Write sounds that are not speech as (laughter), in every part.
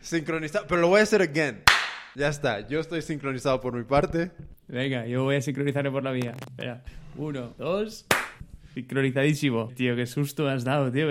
Sincronizado. Pero lo voy a hacer again. Ya está. Yo estoy sincronizado por mi parte. Venga, yo voy a sincronizarme por la mía. Espera. Uno, dos. Sincronizadísimo. Tío, qué susto me has dado, tío.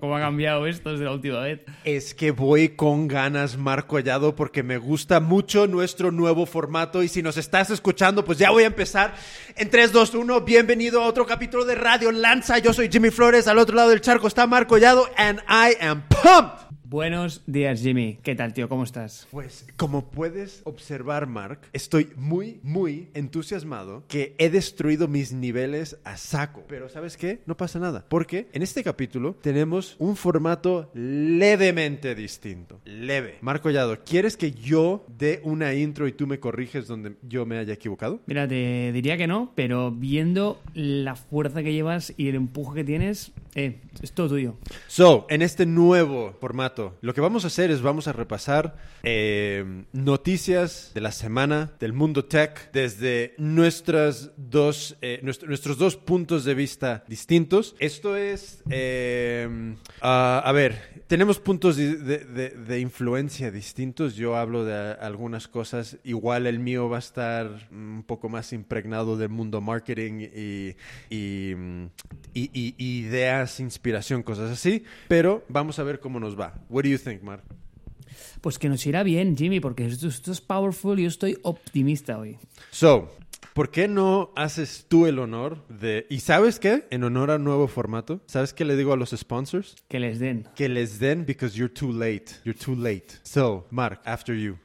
¿Cómo ha cambiado esto desde la última vez? Es que voy con ganas, Marco Hallado, porque me gusta mucho nuestro nuevo formato. Y si nos estás escuchando, pues ya voy a empezar. En 3, 2, 1, bienvenido a otro capítulo de Radio Lanza. Yo soy Jimmy Flores. Al otro lado del charco está Marco Hallado. And I am pumped. Buenos días, Jimmy. ¿Qué tal, tío? ¿Cómo estás? Pues, como puedes observar, Mark, estoy muy, muy entusiasmado que he destruido mis niveles a saco. Pero, ¿sabes qué? No pasa nada. Porque en este capítulo tenemos un formato levemente distinto. Leve. Marco Collado, ¿quieres que yo dé una intro y tú me corriges donde yo me haya equivocado? Mira, te diría que no, pero viendo la fuerza que llevas y el empuje que tienes, eh, es todo tuyo. So, en este nuevo formato, lo que vamos a hacer es vamos a repasar eh, noticias de la semana del mundo tech desde nuestras dos, eh, nuestros dos puntos de vista distintos. Esto es, a ver, tenemos puntos de, influencia distintos. Yo hablo de algunas cosas. Igual el mío va a estar un poco más impregnado del mundo marketing y, y, y ideas, inspiración, cosas así. Pero vamos a ver cómo nos va. What do you think, Mark? Pues que nos irá bien, Jimmy, porque esto, es powerful y yo estoy optimista hoy. So, ¿por qué no haces tú el honor de... ¿Y sabes qué? En honor al nuevo formato, ¿sabes qué le digo a los sponsors? Que les den. Que les den because you're too late. You're too late. So, Mark, after you.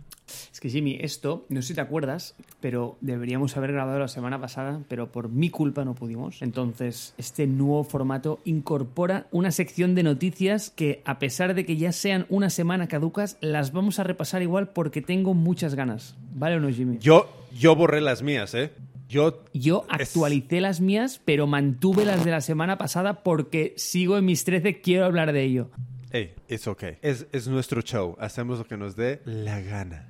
Es que Jimmy, esto, no sé si te acuerdas, pero deberíamos haber grabado la semana pasada, pero por mi culpa no pudimos. Entonces, este nuevo formato incorpora una sección de noticias que, a pesar de que ya sean una semana caducas, las vamos a repasar igual porque tengo muchas ganas. ¿Vale o no, Jimmy? Yo, yo borré las mías, ¿eh? Yo, Yo actualicé las mías, pero mantuve las de la semana pasada porque sigo en mis 13, quiero hablar de ello. Hey, it's okay. Es, es nuestro show. Hacemos lo que nos dé la gana.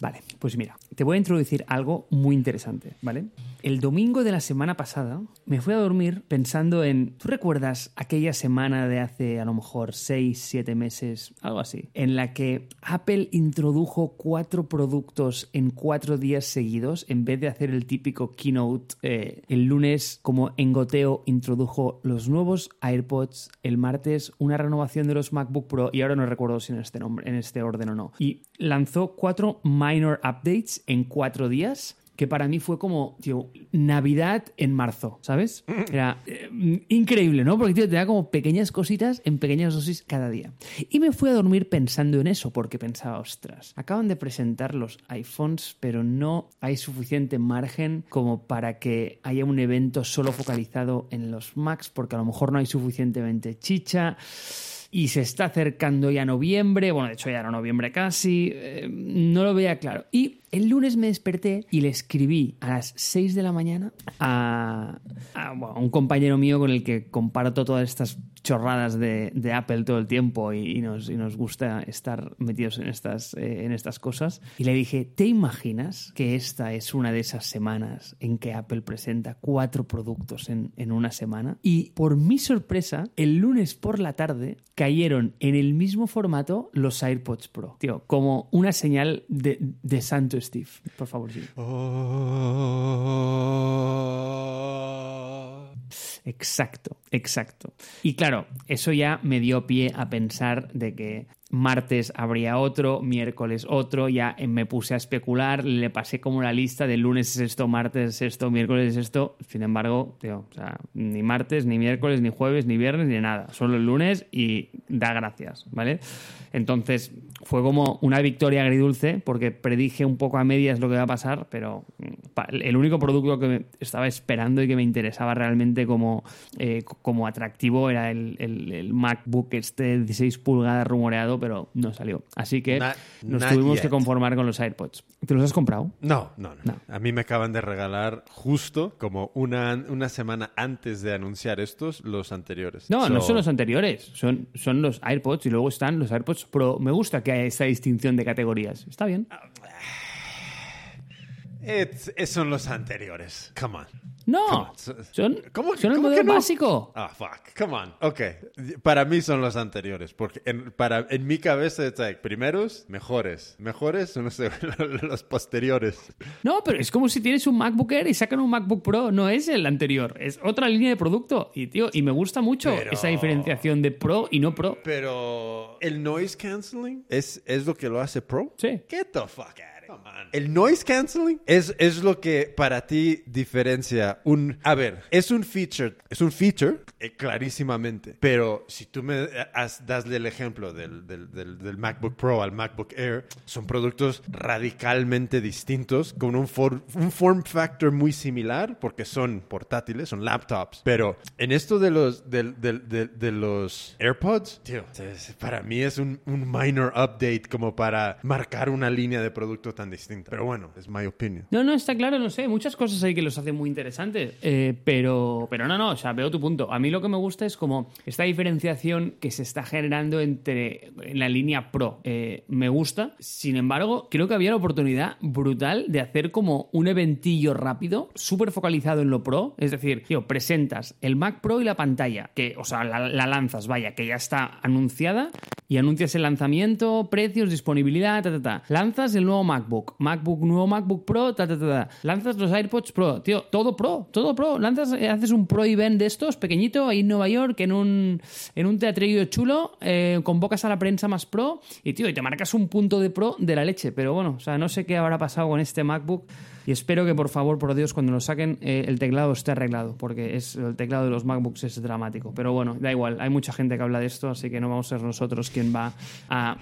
Vale, pues mira, te voy a introducir algo muy interesante, ¿vale? El domingo de la semana pasada me fui a dormir pensando en, ¿tú recuerdas aquella semana de hace a lo mejor 6, 7 meses, algo así, en la que Apple introdujo cuatro productos en cuatro días seguidos en vez de hacer el típico keynote eh, el lunes como en goteo introdujo los nuevos AirPods, el martes una renovación de los MacBook Pro y ahora no recuerdo si en este nombre, en este orden o no. Y lanzó cuatro minor updates en cuatro días que para mí fue como, tío, Navidad en marzo, ¿sabes? Era eh, increíble, ¿no? Porque, tío, te da como pequeñas cositas en pequeñas dosis cada día. Y me fui a dormir pensando en eso, porque pensaba, ostras, acaban de presentar los iPhones, pero no hay suficiente margen como para que haya un evento solo focalizado en los Macs, porque a lo mejor no hay suficientemente chicha y se está acercando ya noviembre, bueno, de hecho ya era noviembre casi, eh, no lo veía claro. Y el lunes me desperté y le escribí a las 6 de la mañana a, un compañero mío con el que comparto todas estas chorradas de, Apple todo el tiempo y, nos, nos, gusta estar metidos en estas, eh, en estas cosas. Y le dije, ¿te imaginas que esta es una de esas semanas en que Apple presenta cuatro productos en, en una semana? Y por mi sorpresa, el lunes por la tarde cayeron en el mismo formato los AirPods Pro. Tío, como una señal de, de santo Steve. Por favor, sí. Oh. Exacto, exacto. Y claro, eso ya me dio pie a pensar de que martes habría otro, miércoles otro, ya me puse a especular, le pasé como la lista de lunes es esto, martes es esto, miércoles es esto, sin embargo, tío, ni martes, ni miércoles, ni jueves, ni viernes, ni nada, solo el lunes y da gracias, ¿vale? Entonces fue como una victoria agridulce porque predije un poco a medias lo que iba a pasar, pero mm, el único producto que estaba esperando y que me interesaba realmente como, eh, como atractivo era el, el, MacBook este de 16 pulgadas rumoreado pero no salió. Así que nos tuvimos que conformar con los AirPods. ¿Te los has comprado? No, no, no, A mí me acaban de regalar justo como una, una semana antes de anunciar estos, los anteriores. No, no son los anteriores, son, son los AirPods y luego están los AirPods Pro. Me gusta que haya esta distinción de categorías. Está bien. It's- es- son los anteriores. Come on. No, So- son, ¿Cómo- son el cómo que modelo no? básico. Ah, fuck. Come on. Ok. Para mí son los anteriores. Porque en, para, en mi cabeza es like, primeros, mejores. Mejores son los, (laughs) los posteriores. No, pero es como si tienes un MacBook Air y sacan un MacBook Pro. No es el anterior, es otra línea de producto. Y, tío, y me gusta mucho Pero- esa diferenciación de Pro y no Pro. Pero el noise canceling es, es lo que lo hace Pro. Sí. Get the fuck out El noise canceling es, es lo que para ti diferencia un... A ver, es un feature, es un feature eh, clarísimamente, pero si tú me has- dasle el ejemplo del, del- del- del MacBook Pro al MacBook Air, son productos radicalmente distintos, con un, for- un form factor muy similar, porque son portátiles, son laptops, pero en esto de los, del- del- del- de los AirPods, tío, para mí es un, un minor update como para marcar una línea de producto tan distinta. Pero bueno, es my opinion. No, no, está claro, no sé, muchas cosas ahí que los hacen muy interesantes, eh, pero, pero no, no, o sea, veo tu punto. A mí lo que me gusta es como esta diferenciación que se está generando entre en la línea Pro. Eh, me gusta, sin embargo, creo que había la oportunidad brutal de hacer como un eventillo rápido, súper focalizado en lo Pro, es decir, tío, presentas el Mac Pro y la pantalla, que, o sea, la, la lanzas, vaya, que ya está anunciada y anuncias el lanzamiento, precios, disponibilidad, ta, ta, ta. Lanzas el nuevo MacBook, MacBook, nuevo MacBook Pro, ta, ta, ta. Lanzas los AirPods Pro, tío, todo Pro, todo Pro. Lanzas, haces un Pro event de estos, pequeñito, ahí en Nueva York, en un, en un teatrillo chulo, eh, convocas a la prensa más Pro y, tío, y te marcas un punto de Pro de la leche. Pero bueno, o sea, no sé qué habrá pasado con este MacBook. Y espero que, por favor, por Dios, cuando lo saquen, eh, el teclado esté arreglado, porque es, el teclado de los MacBooks es dramático. Pero bueno, da igual, hay mucha gente que habla de esto, así que no vamos a ser nosotros quien va a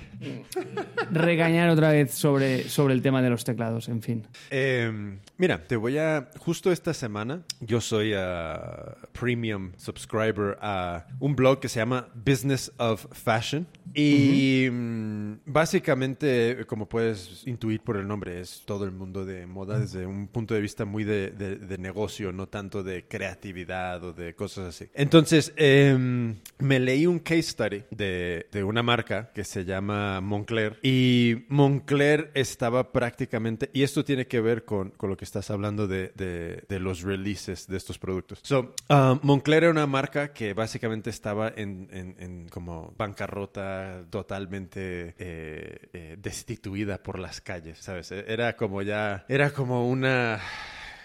regañar otra vez sobre, sobre el tema de los teclados, en fin. Eh, mira, te voy a. Justo esta semana, yo soy ah, premium subscriber a un blog que se llama Business of Fashion. Y mm, básicamente, como puedes intuir por el nombre, es todo el mundo de moda desde un punto de vista muy de, de- negocio, no tanto de creatividad o de cosas así. Entonces, em, me leí un case study de, de una marca que se llama Moncler. Y Moncler estaba prácticamente, y esto tiene que ver con, con lo que estás hablando de, de- los releases de estos productos. So, um, Moncler era una marca que básicamente estaba en, en- como bancarrota totalmente eh, eh, destituida por las calles, ¿sabes? Era como ya, era como una...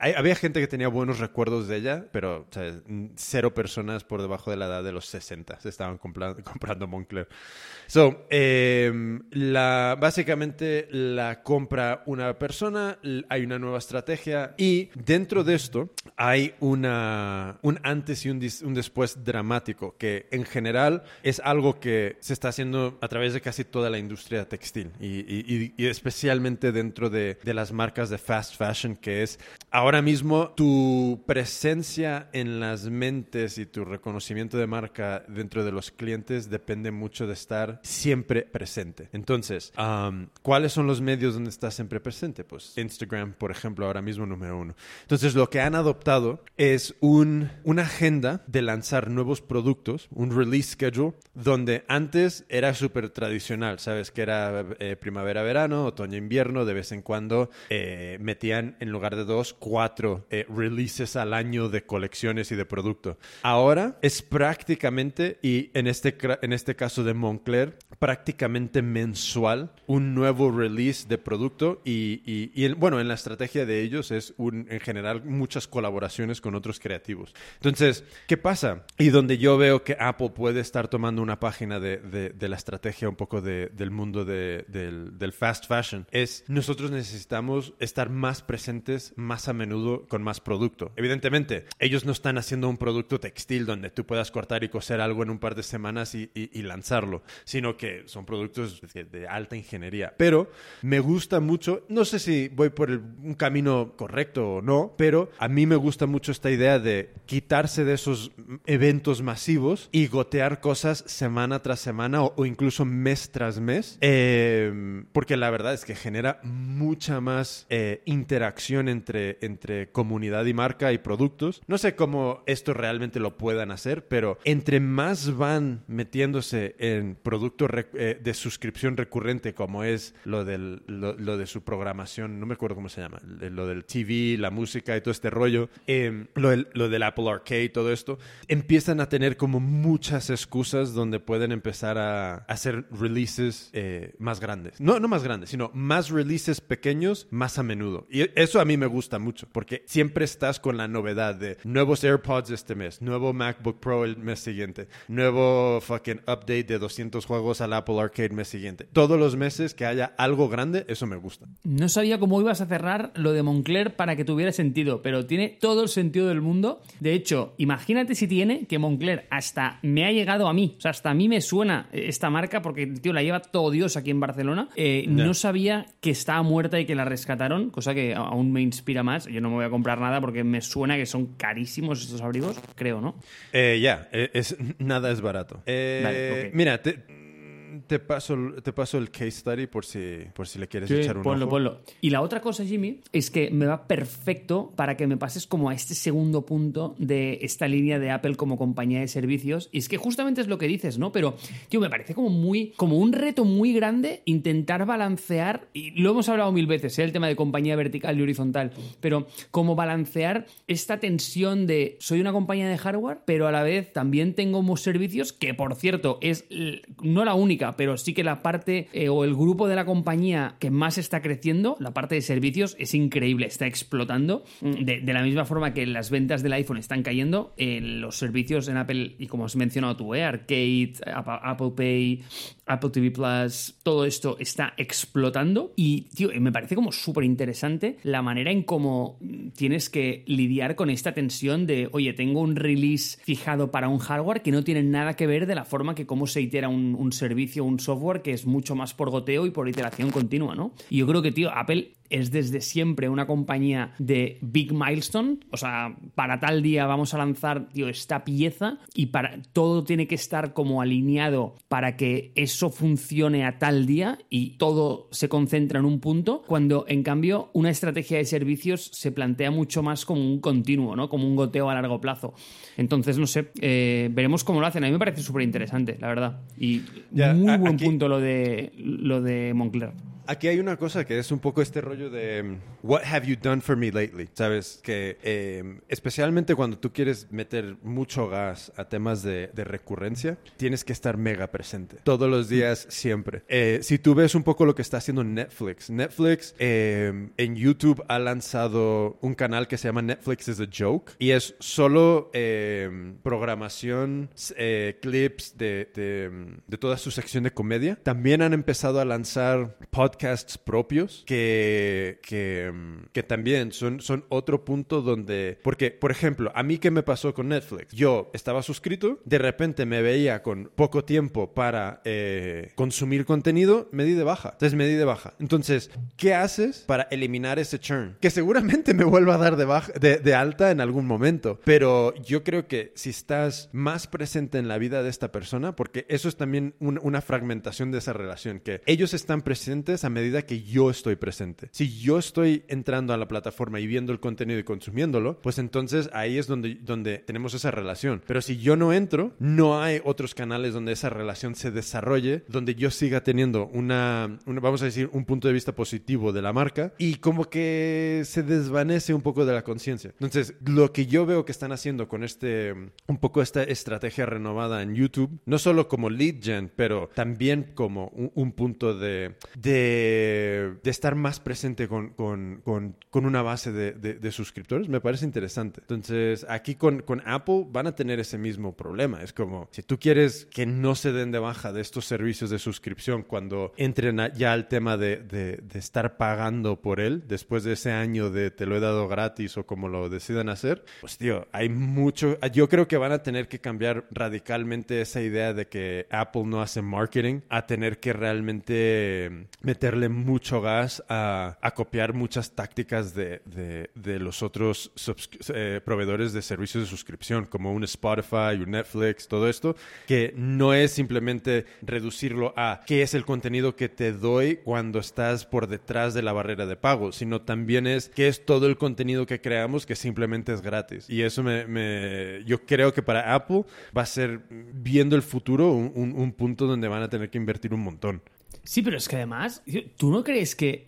Hay- había gente que tenía buenos recuerdos de ella, pero ¿sabes? cero personas por debajo de la edad de los 60 se estaban (laughs) comprando Moncler. So, em, la, básicamente la compra una persona, hay una nueva estrategia y dentro de esto hay una, un antes y un, un después dramático que en general es algo que se está haciendo a través de casi toda la industria textil y, y- y- y especialmente dentro de, de las marcas de fast fashion que es ahora mismo tu presencia en las mentes y tu reconocimiento de marca dentro de los clientes depende mucho de estar siempre presente. Entonces, ¿cuáles son los medios donde estás siempre presente? Pues Instagram, por ejemplo, ahora mismo número uno. Entonces, lo que han adoptado es un, una agenda de lanzar nuevos productos, un release schedule, donde antes era súper tradicional, ¿sabes? Que era eh, primavera-verano, otoño-invierno, de vez en cuando eh, metían en lugar de dos, cuatro eh, releases al año de colecciones y de producto. Ahora es prácticamente, y en este, en este caso de Moncler, prácticamente mensual, un nuevo release de producto y, y- y el- bueno, en la estrategia de ellos es un, en general muchas colaboraciones con otros creativos. Entonces, ¿qué pasa? Y donde yo veo que Apple puede estar tomando una página de, de- de la estrategia un poco de- del mundo de- del, del fast fashion es nosotros necesitamos estar más presentes más a menudo con más producto. Evidentemente, ellos no están haciendo un producto textil donde tú puedas cortar y coser algo en un par de semanas y, y- y lanzarlo, sino que son productos de, de alta ingeniería. Pero me gusta mucho, no sé si voy por el- un camino correcto o no, pero a mí me gusta mucho esta idea de quitarse de esos eventos masivos y gotear cosas semana tras semana o, o incluso mes tras mes, eh, porque la verdad es que genera mucha más eh, interacción entre, entre entre comunidad y marca y productos. No sé cómo esto realmente lo puedan hacer, pero entre más van metiéndose en productos eh, de suscripción recurrente, como es lo, del, lo, de su programación, no me acuerdo cómo se llama, lo del TV, la música y todo este rollo, em, lo, del, Apple Arcade, todo esto, empiezan a tener como muchas excusas donde pueden empezar a hacer releases eh, más grandes. No, no más grandes, sino más releases pequeños más a menudo. Y eso a mí me gusta mucho, porque siempre estás con la novedad de nuevos AirPods este mes, nuevo MacBook Pro el mes siguiente, nuevo fucking update de 200 juegos al Apple Arcade mes siguiente. Todos los meses que haya algo grande, eso me gusta. No sabía cómo ibas a cerrar lo de Moncler para que tuviera sentido, pero tiene todo el sentido del mundo. De hecho, imagínate si tiene que Moncler hasta me ha llegado a mí, o sea, hasta a mí me suena esta marca porque el tío la lleva todo Dios aquí en Barcelona. Eh, no sabía que estaba muerta y que la rescataron, cosa que aún me inspira más. Yo no me voy a comprar nada porque me suena que son carísimos estos abrigos, creo, ¿no? Eh, ya, eh, es, nada es barato. Mira, te, te paso, te paso el case study por si, por si le quieres echar un ponlo, Ponlo. Y la otra cosa, Jimmy, es que me va perfecto para que me pases como a este segundo punto de esta línea de Apple como compañía de servicios. Y es que justamente es lo que dices, ¿no? Pero, tío, me parece como muy, como un reto muy grande intentar balancear, y lo hemos hablado mil veces, ¿eh? el tema de compañía vertical y horizontal, pero como balancear esta tensión de soy una compañía de hardware, pero a la vez también tengo servicios que, por cierto, es no la única pero sí que la parte eh, o el grupo de la compañía que más está creciendo, la parte de servicios, es increíble, está explotando. Mm, de, la misma forma que las ventas del iPhone están cayendo, los servicios en Apple, y como has mencionado tú, ¿eh? Arcade, Apple Pay, Apple TV Plus, todo esto está explotando y, tío, me parece como súper interesante la manera en cómo tienes que lidiar con esta tensión de, oye, tengo un release fijado para un hardware que no tiene nada que ver de la forma que cómo se itera un, un servicio, un software que es mucho más por goteo y por iteración continua, ¿no? Y yo creo que, tío, Apple es desde siempre una compañía de big milestone, o sea, para tal día vamos a lanzar, tío, esta pieza y para todo tiene que estar como alineado para que eso funcione a tal día y todo se concentra en un punto, cuando en cambio una estrategia de servicios se plantea mucho más como un continuo, ¿no? Como un goteo a largo plazo. Entonces, no sé, eh, veremos cómo lo hacen. A mí me parece súper interesante, la verdad. Y muy buen punto lo de, lo de Moncler. Aquí hay una cosa que es un poco este rollo de mm, What have you done for me lately? Sabes que em, especialmente cuando tú quieres meter mucho gas a temas de, recurrencia, tienes que estar mega presente todos los días, siempre. Eh, si tú ves un poco lo que está haciendo Netflix, Netflix em, en YouTube ha lanzado un canal que se llama Netflix is a Joke y es solo em, programación, eh, clips de, de, de toda su sección de comedia. También han empezado a lanzar podcasts podcasts propios que, que, también son, son otro punto donde... Porque, por ejemplo, a mí qué me pasó con Netflix. Yo estaba suscrito, de repente me veía con poco tiempo para eh, consumir contenido, me di de baja. Entonces me di de baja. Entonces, ¿qué haces para eliminar ese churn? Que seguramente me vuelva a dar de, baja, de, alta en algún momento. Pero yo creo que si estás más presente en la vida de esta persona, porque eso es también una fragmentación de esa relación, que ellos están presentes a medida que yo estoy presente. Si yo estoy entrando a la plataforma y viendo el contenido y consumiéndolo, pues entonces ahí es donde, donde tenemos esa relación. Pero si yo no entro, no hay otros canales donde esa relación se desarrolle, donde yo siga teniendo una, vamos a decir, un punto de vista positivo de la marca y como que se desvanece un poco de la conciencia. Entonces, lo que yo veo que están haciendo con este, un poco esta estrategia renovada en YouTube, no solo como lead gen, pero también como un, punto de, de de, estar más presente con, con, con, una base de, de, suscriptores, me parece interesante. Entonces, aquí con, Apple van a tener ese mismo problema. Es como, si tú quieres que no se den de baja de estos servicios de suscripción cuando entren ya al tema de, estar pagando por él, después de ese año de te lo he dado gratis o como lo decidan hacer, pues tío, hay mucho, yo creo que van a tener que cambiar radicalmente esa idea de que Apple no hace marketing a tener que realmente meter meterle mucho gas a, copiar muchas tácticas de, los otros eh, proveedores de servicios de suscripción, como un Spotify, un Netflix, todo esto, que no es simplemente reducirlo a qué es el contenido que te doy cuando estás por detrás de la barrera de pago, sino también es qué es todo el contenido que creamos que simplemente es gratis. Y eso me, yo creo que para Apple va a ser, viendo el futuro, un punto donde van a tener que invertir un montón. Sí, pero es que además, tú no crees que.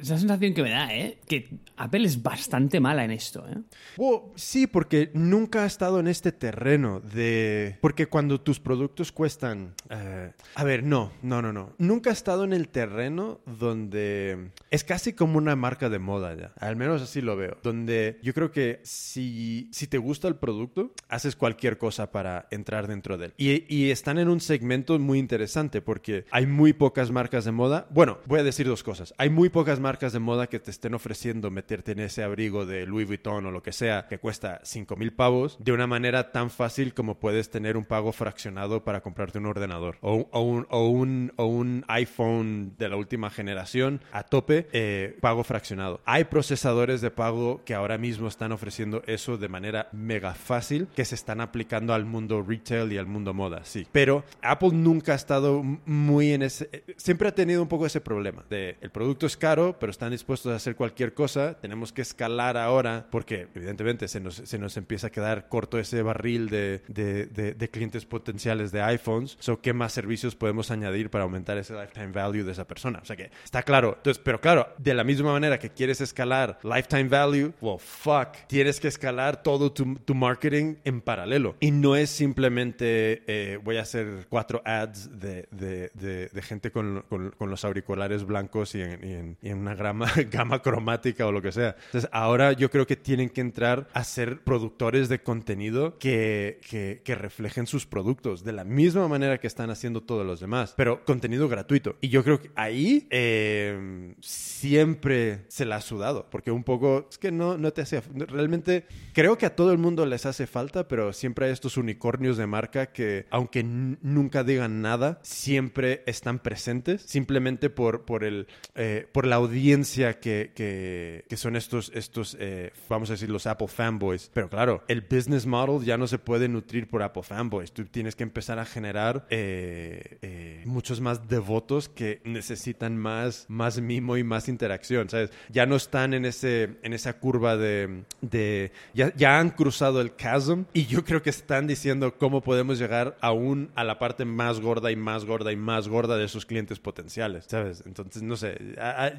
Esa sensación que me da, ¿eh? Que Apple es bastante mala en esto, ¿eh? sí, porque nunca ha estado en este terreno de. Porque cuando tus productos cuestan. Eh, a ver, no, no, no, no. Nunca ha estado en el terreno donde. Es casi como una marca de moda ya. Al menos así lo veo. Donde yo creo que si, si te gusta el producto, haces cualquier cosa para entrar dentro de él. Y, y están en un segmento muy interesante porque hay muy pocas marcas de moda. Bueno, voy a decir dos cosas. Hay muy pocas marcas de moda que te estén ofreciendo meterte en ese abrigo de Louis Vuitton o lo que sea que cuesta 5 mil pavos de una manera tan fácil como puedes tener un pago fraccionado para comprarte un ordenador o, un, o, un, o un, iPhone de la última generación a tope, eh, pago fraccionado. Hay procesadores de pago que ahora mismo están ofreciendo eso de manera mega fácil que se están aplicando al mundo retail y al mundo moda, sí. Pero Apple nunca ha estado muy en ese siempre ha tenido un poco ese problema de el producto es caro, pero están dispuestos a hacer cualquier cosa. Tenemos que escalar ahora porque evidentemente se nos, se nos empieza a quedar corto ese barril de, de, de, clientes potenciales de iPhones. So, ¿Qué más servicios podemos añadir para aumentar ese lifetime value de esa persona? O sea que está claro. Entonces, pero claro, de la misma manera que quieres escalar lifetime value, well, fuck, tienes que escalar todo tu, tu marketing en paralelo. Y no es simplemente eh, voy a hacer cuatro ads de, de gente con con, los auriculares blancos y en, una grama, (laughs) gama cromática o lo que sea. Entonces, ahora yo creo que tienen que entrar a ser productores de contenido que, que, reflejen sus productos de la misma manera que están haciendo todos los demás, pero contenido gratuito. Y yo creo que ahí eh, siempre se la ha sudado, porque un poco es que no, no te hace. Realmente creo que a todo el mundo les hace falta, pero siempre hay estos unicornios de marca que, aunque nunca digan nada, siempre están presentes simplemente por, por, el, eh, por la audiencia que, que, son estos, estos eh, vamos a decir, los Apple fanboys. Pero claro, el business model ya no se puede nutrir por Apple fanboys. Tú tienes que empezar a generar eh, muchos más devotos que necesitan más, más mimo y más interacción, ¿sabes? Ya no están en, ese, en esa curva de... de ya, ya han cruzado el chasm y yo creo que están diciendo cómo podemos llegar aún a la parte más gorda y más gorda y más gorda de sus clientes potenciales, ¿sabes? Entonces, no sé,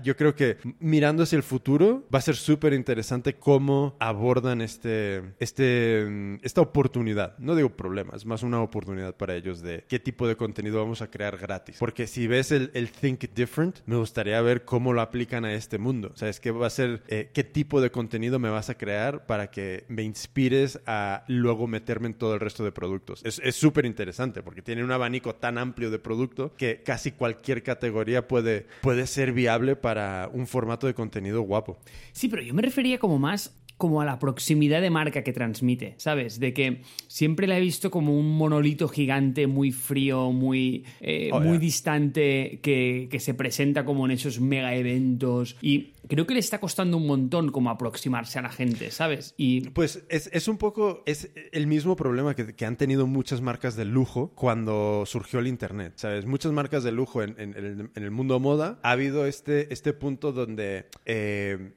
yo creo que mirando hacia el futuro va a ser súper interesante cómo abordan este, este, esta oportunidad. No digo problema, es más una oportunidad para ellos de qué tipo de contenido vamos a crear gratis. Porque si ves el, el Think Different, me gustaría ver cómo lo aplican a este mundo. ¿Sabes? ¿Qué va a ser, eh, qué tipo de contenido me vas a crear para que me inspires a luego meterme en todo el resto de productos? Es súper interesante porque tiene un abanico tan amplio de producto que casi cualquier cualquier categoría puede, puede ser viable para un formato de contenido guapo. Sí, pero yo me refería como más como a la proximidad de marca que transmite, ¿sabes? De que siempre la he visto como un monolito gigante, muy frío, muy, eh, oh, muy distante, que, que, se presenta como en esos mega eventos. Y creo que le está costando un montón como aproximarse a la gente, ¿sabes? Y... Pues es, es un poco, es el mismo problema que, que, han tenido muchas marcas de lujo cuando surgió el Internet, ¿sabes? Muchas marcas de lujo en, en, en el mundo moda ha habido este, este punto donde... Eh,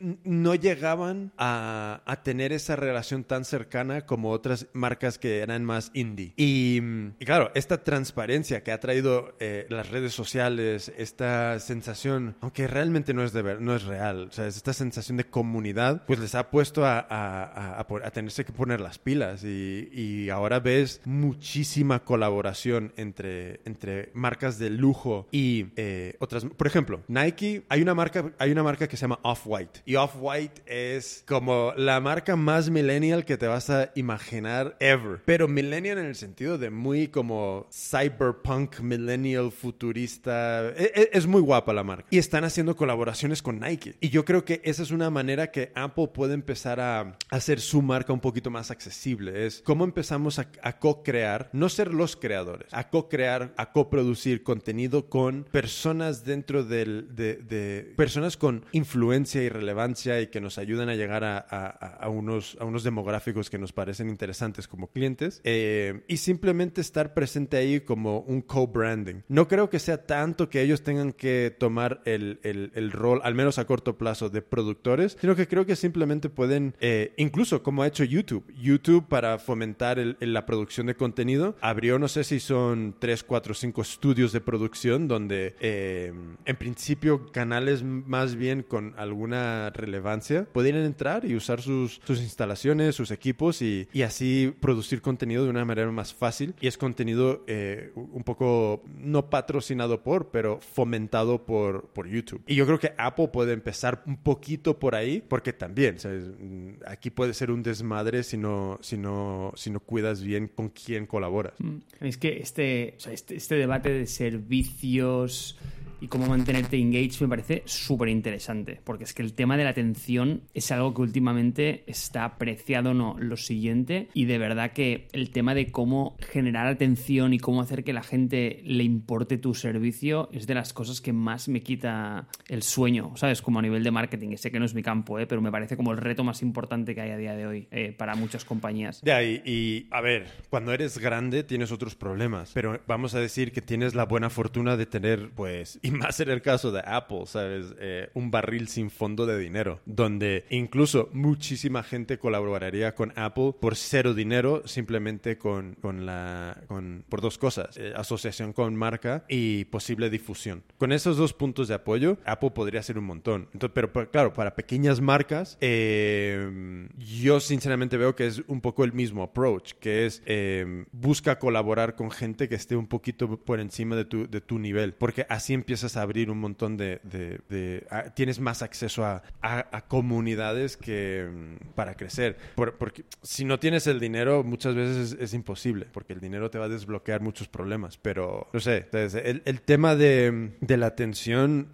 no llegaban a, tener esa relación tan cercana como otras marcas que eran más indie. Y, claro, esta transparencia que ha traído eh, las redes sociales, esta sensación, aunque realmente no es, de ver, no es real, o sea, esta sensación de comunidad, pues les ha puesto a, a, tenerse que poner las pilas y, ahora ves muchísima colaboración entre, entre marcas de lujo y eh, otras. Por ejemplo, Nike, hay una marca, hay una marca que se llama Off-White Y Off-White es como la marca más millennial que te vas a imaginar ever. Pero millennial en el sentido de muy como cyberpunk, millennial, futurista. E- e- Es, muy guapa la marca. Y están haciendo colaboraciones con Nike. Y yo creo que esa es una manera que Apple puede empezar a hacer su marca un poquito más accesible. Es cómo empezamos a, co-crear, no ser los creadores, a co-crear, a coproducir contenido con personas dentro del, de, de- personas con influencia y relevancia y que nos ayudan a llegar a, a- a- unos, a unos demográficos que nos parecen interesantes como clientes eh, y simplemente estar presente ahí como un co-branding. No creo que sea tanto que ellos tengan que tomar el, el- el rol, al menos a corto plazo, de productores, sino que creo que simplemente pueden, eh, incluso como ha hecho YouTube, YouTube para fomentar el- la producción de contenido, abrió, no sé si son 3, 4, 5 estudios de producción donde eh, en principio canales más bien con alguna relevancia podrían entrar y usar sus, sus instalaciones, sus equipos y, y así producir contenido de una manera más fácil. Y es contenido eh, un poco no patrocinado por, pero fomentado por, por YouTube. Y yo creo que Apple puede empezar un poquito por ahí, porque también, ¿sabes? Mm, Aquí puede ser un desmadre si no, si no, si no cuidas bien con quién colaboras. Mm. Es que este, o sea, este, este debate de servicios y cómo mantenerte engaged me parece súper interesante, porque es que el tema de la atención es algo que últimamente está apreciado no lo siguiente y de verdad que el tema de cómo generar atención y cómo hacer que la gente le importe tu servicio es de las cosas que más me quita el sueño, ¿sabes? Como a nivel de marketing, sé que no es mi campo, ¿eh? pero me parece como el reto más importante que hay a día de hoy eh, para muchas compañías. Ya, y, y, a ver, cuando eres grande tienes otros problemas, pero vamos a decir que tienes la buena fortuna de tener, pues, y más en el caso de Apple, ¿sabes? Eh, un barril sin fondo de dinero, donde incluso muchísima gente colaboraría con Apple por cero dinero, simplemente con, con la, con, por dos cosas, eh, asociación con marca y posible difusión. Con esos dos puntos de apoyo, Apple podría hacer un montón. Entonces, pero, pero, claro, para pequeñas marcas, eh, yo sinceramente veo que es un poco el mismo approach, que es eh, busca colaborar con gente que esté un poquito por encima de tu, de tu nivel, porque así empiezas a abrir un montón de... de- de- a- tienes más acceso a, a- a comunidades que mm, para crecer. Por- porque si no tienes el dinero, muchas veces es, es imposible, porque el dinero te va a desbloquear muchos problemas, pero no sé, entonces, el, el tema de, de la atención...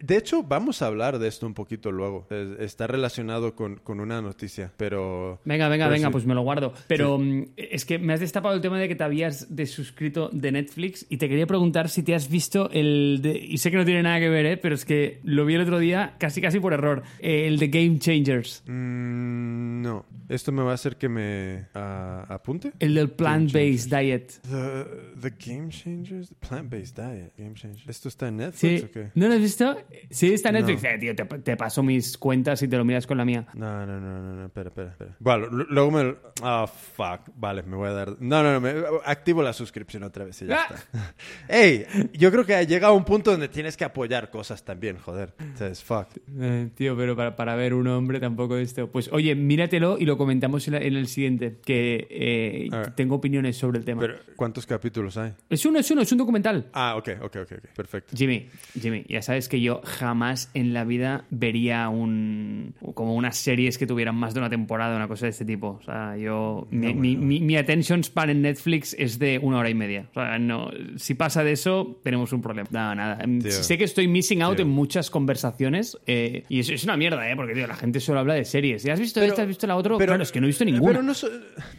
De hecho, vamos a hablar de esto un poquito luego. Es- Está relacionado con, con una noticia, pero... Venga, venga, pero venga, sí. pues me lo guardo. Pero mm, es que me has destapado el tema de que te habías desuscrito de Netflix y te quería preguntar si te has visto el de... Y sé que no tiene nada que ver, ¿eh? pero es que lo vi el otro día casi casi por error. eh, el de Game Changers. Mm, no. ¿Esto me va a hacer que me ah, apunte? El del plant-based diet. The, the Game Changers? Plant-Based Diet. Game Changers. ¿Esto está en Sí. Netflix o qué? ¿No lo has visto? Sí, está en Netflix. No. Eh, tío, te, te paso mis cuentas y te lo miras con la mía. No, no, no, no, no, espera, espera, espera. L- luego me... Ah, fuck. Vale, me voy a dar... No, no, no, me... activo la suscripción otra vez y ya Ah. está. (laughs) Ey, yo creo que ha llegado un punto donde tienes que apoyar cosas también, joder. O sea, es fuck. Eh, tío, pero para, para ver un hombre tampoco esto. Pues oye, míratelo y lo comentamos en, la- en el siguiente, que eh, tengo opiniones sobre el tema. Pero, ¿cuántos capítulos hay? Es uno, es uno, es un documental. Ah, ok, ok, ok, ok. Perfecto. Jimmy, Jimmy, ya sabes que yo jamás en la vida vería un como unas series que tuvieran más de una temporada, una cosa de este tipo. O sea, yo mi, mi, mi- mi attention span en Netflix es de una hora y media. O sea, no, si pasa de eso, tenemos un problema. Nada, nada. Tío. Sé que estoy missing out Tío. en muchas conversaciones eh, y eso es una mierda, ¿eh? Porque tío, la gente solo habla de series. ¿Ya has visto esta? ¿Has visto la otra? claro, es que no he visto ninguna. Pero, no so-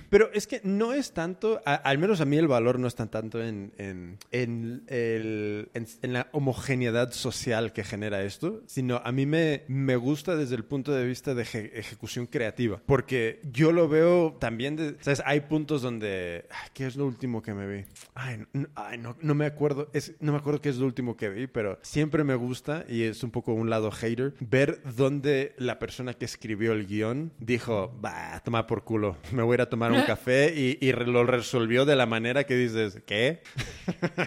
pero es que no es tanto, a- al menos a mí el valor no está tanto en, en, en el- en- en la homogeneidad social que genera esto, sino a mí me, me gusta desde el punto de vista de eje- ejecución creativa. Porque yo lo veo también, de, ¿sabes? Hay puntos donde... ay, ¿Qué es lo último que me vi? Ay, no, ay, no, no me acuerdo, es, no me acuerdo qué es lo último que vi, pero siempre me gusta, y es un poco un lado hater, ver dónde la persona que escribió el guion dijo, va, toma por culo, me voy a ir a tomar un (laughs) café y, y lo resolvió de la manera que dices, ¿qué?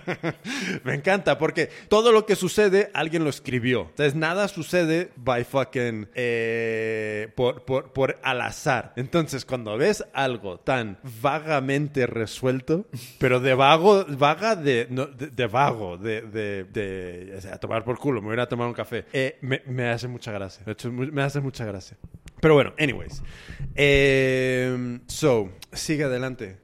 (laughs) me encanta, porque todo lo que sucede, alguien lo escribió. Entonces, nada sucede by fucking, eh, por, por, por al azar. Entonces, cuando ves algo tan vagamente resuelto, pero de vago, vaga de, no, de, de vago, de, de, de eh, a tomar por culo, me voy a ir a tomar un café. Eh, me, me hace mucha gracia. De hecho, me hace mucha gracia. Pero bueno, anyways. Eh, so, sigue adelante.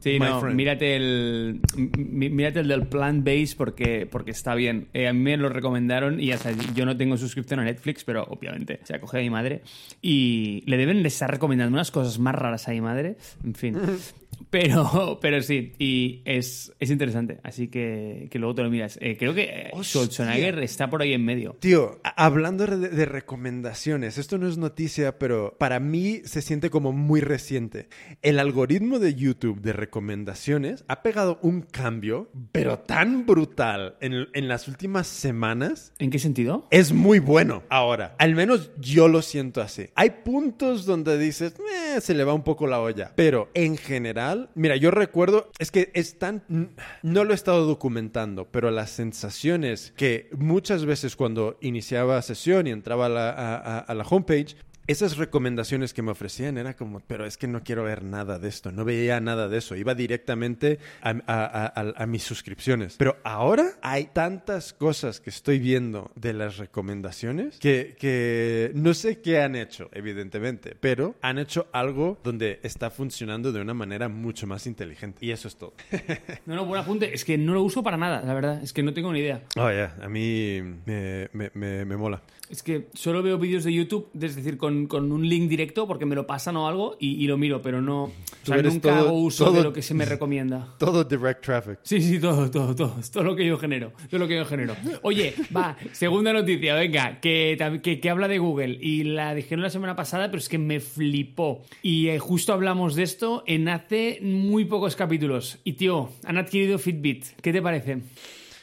Sí, my no, friend. mírate el, mí- mírate el del Plant Base porque, porque está bien. Eh, a mí me lo recomendaron y yo no tengo suscripción a Netflix, pero obviamente se acoge a mi madre. Y le deben de estar recomendando unas cosas más raras a mi madre. En fin. (laughs) Pero, pero sí, y es, es interesante. Así que, que luego te lo miras. Eh, creo que eh, Hostia. Schwarzenegger está por ahí en medio. Tío, hablando de, de recomendaciones, esto no es noticia, pero para mí se siente como muy reciente. El algoritmo de YouTube de recomendaciones ha pegado un cambio, pero tan brutal en, en las últimas semanas. ¿En qué sentido? Es muy bueno ahora. Al menos yo lo siento así. Hay puntos donde dices, "Eh, se le va un poco la olla. Pero en general, mira, yo recuerdo, es que es tan... No lo he estado documentando, pero las sensaciones que muchas veces cuando iniciaba sesión y entraba a la, homepage, esas recomendaciones que me ofrecían era como, pero es que no quiero ver nada de esto, no veía nada de eso, iba directamente a, a- a- a- mis suscripciones. Pero ahora hay tantas cosas que estoy viendo de las recomendaciones que, que no sé qué han hecho, evidentemente, pero han hecho algo donde está funcionando de una manera mucho más inteligente. Y eso es todo. (laughs) No, no, buen apunte. Es que no lo uso para nada, la verdad. Es que no tengo ni idea. Oh, ya, a mí me, me- me- me mola. Es que solo veo vídeos de YouTube, es decir, con, con un link directo porque me lo pasan o algo y, y lo miro, pero no. O sea, nunca todo- hago uso todo- de lo que se me recomienda. Todo direct traffic. Sí, sí, todo, todo, todo. Es todo lo que yo genero. Todo lo que yo genero. Oye, va, segunda noticia, venga, que, que habla de Google. Y la dijeron la semana pasada, pero es que me flipó. Y eh, justo hablamos de esto en hace muy pocos capítulos. Y tío, han adquirido Fitbit. ¿Qué te parece?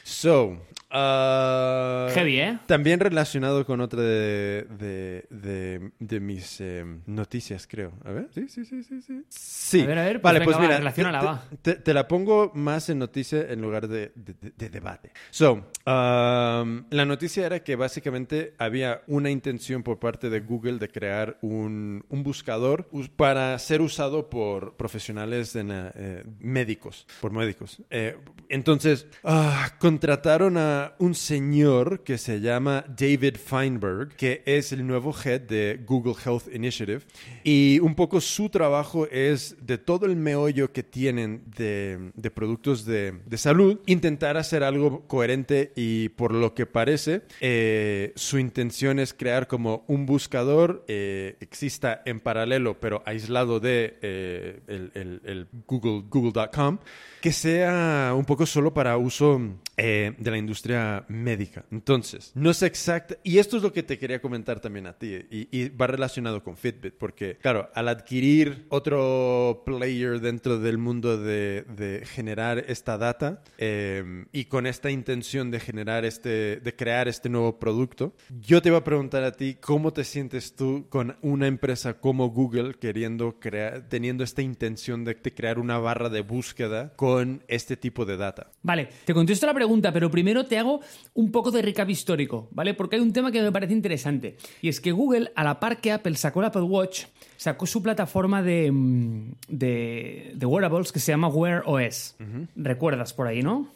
So, uh, Heavy, ¿eh? También relacionado con otra de, de, de- de mis eh, noticias, creo. A ver, sí, sí, sí, sí, sí. Sí. A ver, a ver, pues vale, venga, pues va, mira, relaciónala, te, va. te- te la pongo más en noticia en lugar de, de- de- de debate. So, um, la noticia era que básicamente había una intención por parte de Google de crear un, un buscador us- para ser usado por profesionales en, eh, eh, médicos, por médicos. Eh, entonces, ah, contrataron a un señor que se llama David Feinberg, que es el nuevo head de Google Health Initiative. Y un poco su trabajo es de todo el meollo que tienen de, de productos de, de salud, intentar hacer algo coherente y por lo que parece, eh, su intención es crear como un buscador eh, exista en paralelo, pero aislado de eh, el, el- el Google, Google.com, que sea un poco solo para uso eh, de la industria médica. Entonces, no sé exacta, y esto es lo que te quería comentar también a ti, y, y va relacionado con Fitbit, porque, claro, al adquirir otro player dentro del mundo de, de generar esta data eh, y con esta intención de generar este, de crear este nuevo producto, yo te iba a preguntar a ti cómo te sientes tú con una empresa como Google queriendo crear, teniendo esta intención de, de crear una barra de búsqueda con este tipo de data. Vale, te contesto la pregunta, pero primero te hago un poco de recap histórico, ¿vale? Porque hay un tema que me parece interesante. Y es que Google, a la par que Apple sacó el Apple Watch, sacó su plataforma de, mm, de, de wearables que se llama Wear OS. ¿Recuerdas por ahí, no?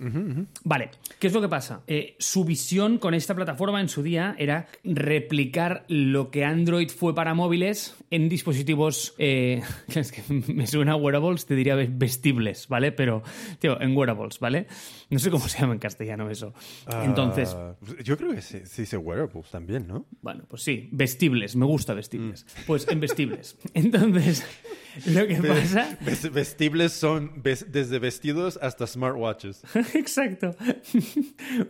Vale, ¿qué es lo que pasa? Eh, su visión con esta plataforma en su día era replicar lo que Android fue para móviles en dispositivos. eh, (laughs) es que me suena a wearables, te diría vestibles, ¿vale? Pero, tío, en wearables, ¿vale? No sé cómo se llama en castellano eso. Entonces, Ah, yo creo que se, se dice wearables también, ¿no? bueno, pues sí, vestibles, me gusta vestibles. Pues en vestibles. (laughs) Entonces, lo que pasa. Ves- Vestibles son desde vestidos hasta smartwatches. (laughs) Exacto.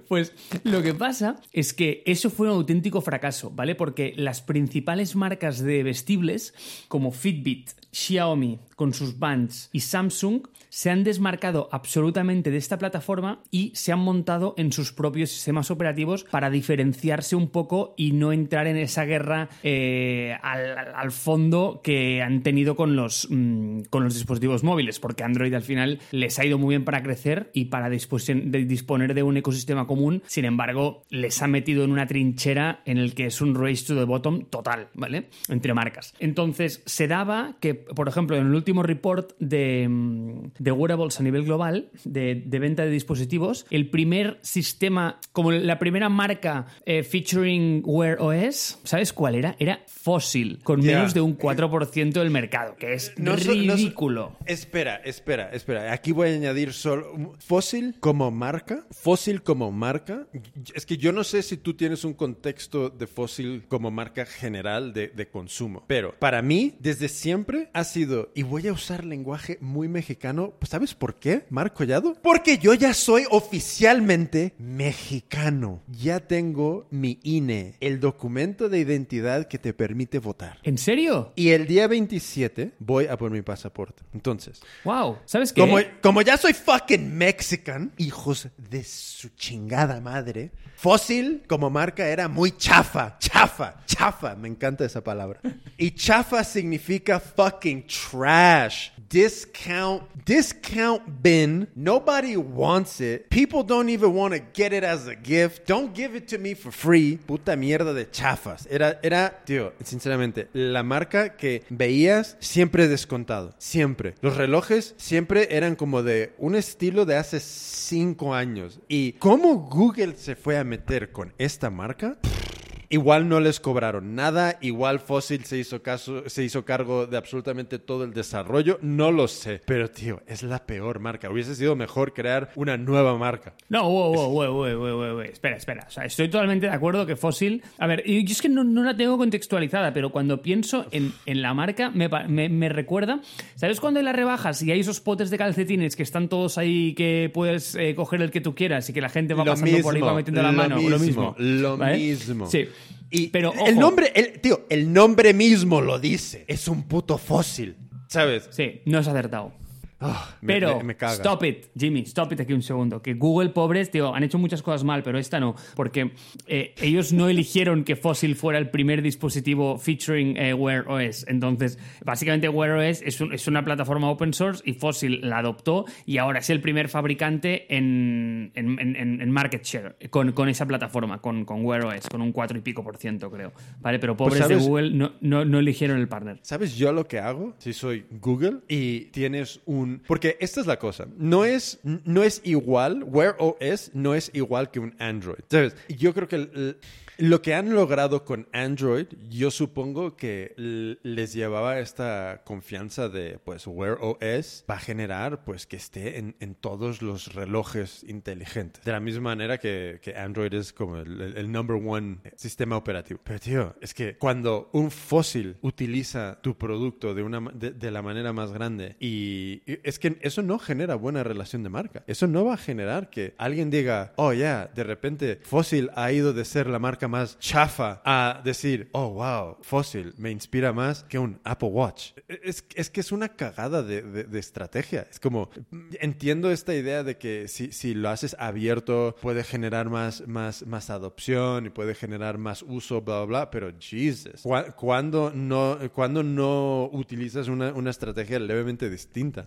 Pues lo que pasa es que eso fue un auténtico fracaso, ¿vale? Porque las principales marcas de vestibles, como Fitbit, Xiaomi, con sus bands, y Samsung, se han desmarcado absolutamente de esta plataforma y se han montado en sus propios sistemas operativos para diferenciarse un poco y no entrar en esa guerra eh, al, fondo que han tenido con los, mm, con los dispositivos móviles, porque Android al final les ha ido muy bien para crecer y para disponer de un ecosistema común, sin embargo, les ha metido en una trinchera en el que es un race to the bottom total, ¿vale? Entre marcas. Entonces, se daba que, por ejemplo, en el último último report de, mm, de wearables a nivel global, de, de venta de dispositivos, el primer sistema, como la primera marca eh, featuring Wear OS, ¿sabes cuál era? Era Fossil, con Ya. menos de un 4% del mercado, que es No so- no ridículo. espera, espera, espera. Aquí voy a añadir solo. Fossil como marca. Fossil como marca. Es que yo no sé si tú tienes un contexto de Fossil como marca general de, de consumo. Pero para mí, desde siempre ha sido. Y voy a usar lenguaje muy mexicano. ¿Sabes por qué, Marco Collado? Porque yo ya soy oficialmente mexicano. Ya tengo mi INE, el documento de identidad que te permite votar. ¿En serio? Y el día 27 voy a por mi pasaporte. Entonces, Wow. ¿Sabes qué? como, como ya soy fucking mexican, hijos de su chingada madre, Fósil como marca era muy chafa, chafa, chafa. Me encanta esa palabra. Y chafa significa fucking trash. Discount, discount bin. Nobody wants it. People don't even want to get it as a gift. Don't give it to me for free. Puta mierda de chafas. Era, era, tío, sinceramente, la marca que veías siempre descontado. Siempre. Los relojes siempre eran como de un estilo de hace cinco años. Y cómo Google se fue a meter con esta marca. Igual no les cobraron nada, igual Fossil se hizo, caso, se hizo cargo de absolutamente todo el desarrollo, no lo sé. Pero tío, es la peor marca. Hubiese sido mejor crear una nueva marca. No, wow, wow, wow, wow, wow, wow, wow. espera, espera. O sea, estoy totalmente de acuerdo que Fossil. A ver, y yo es que no, no la tengo contextualizada, pero cuando pienso en, en la marca, me, me- me recuerda. ¿Sabes cuando hay las rebajas y hay esos potes de calcetines que están todos ahí que puedes eh, coger el que tú quieras y que la gente va Lo pasando por ahí va metiendo la lo mano? lo mismo, mismo. lo ¿vale? mismo. Sí. Y pero el nombre, el, tío, el nombre mismo lo dice. Es un puto fósil. ¿Sabes? Sí, no has acertado. Ah, me- Pero, me- me caga. stop it, Jimmy, stop it aquí un segundo. Que Google, pobres, tío, han hecho muchas cosas mal, pero esta no. Porque eh, ellos no eligieron que Fossil fuera el primer dispositivo featuring eh, Wear OS. Entonces, básicamente Wear OS es, un- es una plataforma open source y Fossil la adoptó y ahora es el primer fabricante en, en, en- en market share con, con esa plataforma, con, con Wear OS, con un 4 y pico por ciento, creo. ¿Vale? Pero pobres de Pues, ¿sabes? Google no, no, no eligieron el partner. ¿Sabes yo lo que hago? Si soy Google y tienes un... Porque esta es la cosa. No es, no es igual, Wear OS no es igual que un Android. ¿Sabes? Yo creo que el- lo que han logrado con Android, yo supongo que les llevaba esta confianza de, pues, Wear OS va a generar, pues, que esté en, en todos los relojes inteligentes. De la misma manera que, que Android es como el, el- el number one sistema operativo. Pero, tío, es que cuando un fósil utiliza tu producto de, una, de, la manera más grande y, es que eso no genera buena relación de marca. Eso no va a generar que alguien diga, oh, ya, de repente Fossil ha ido de ser la marca más chafa a decir, oh, wow, Fossil me inspira más que un Apple Watch. Es, es que es una cagada de, de- de estrategia. Es como, entiendo esta idea de que si, si lo haces abierto puede generar más, más, más adopción y puede generar más uso, bla, bla, bla, pero Jesus, ¿cu- ¿cuándo no, cuándo no utilizas una, una estrategia levemente distinta?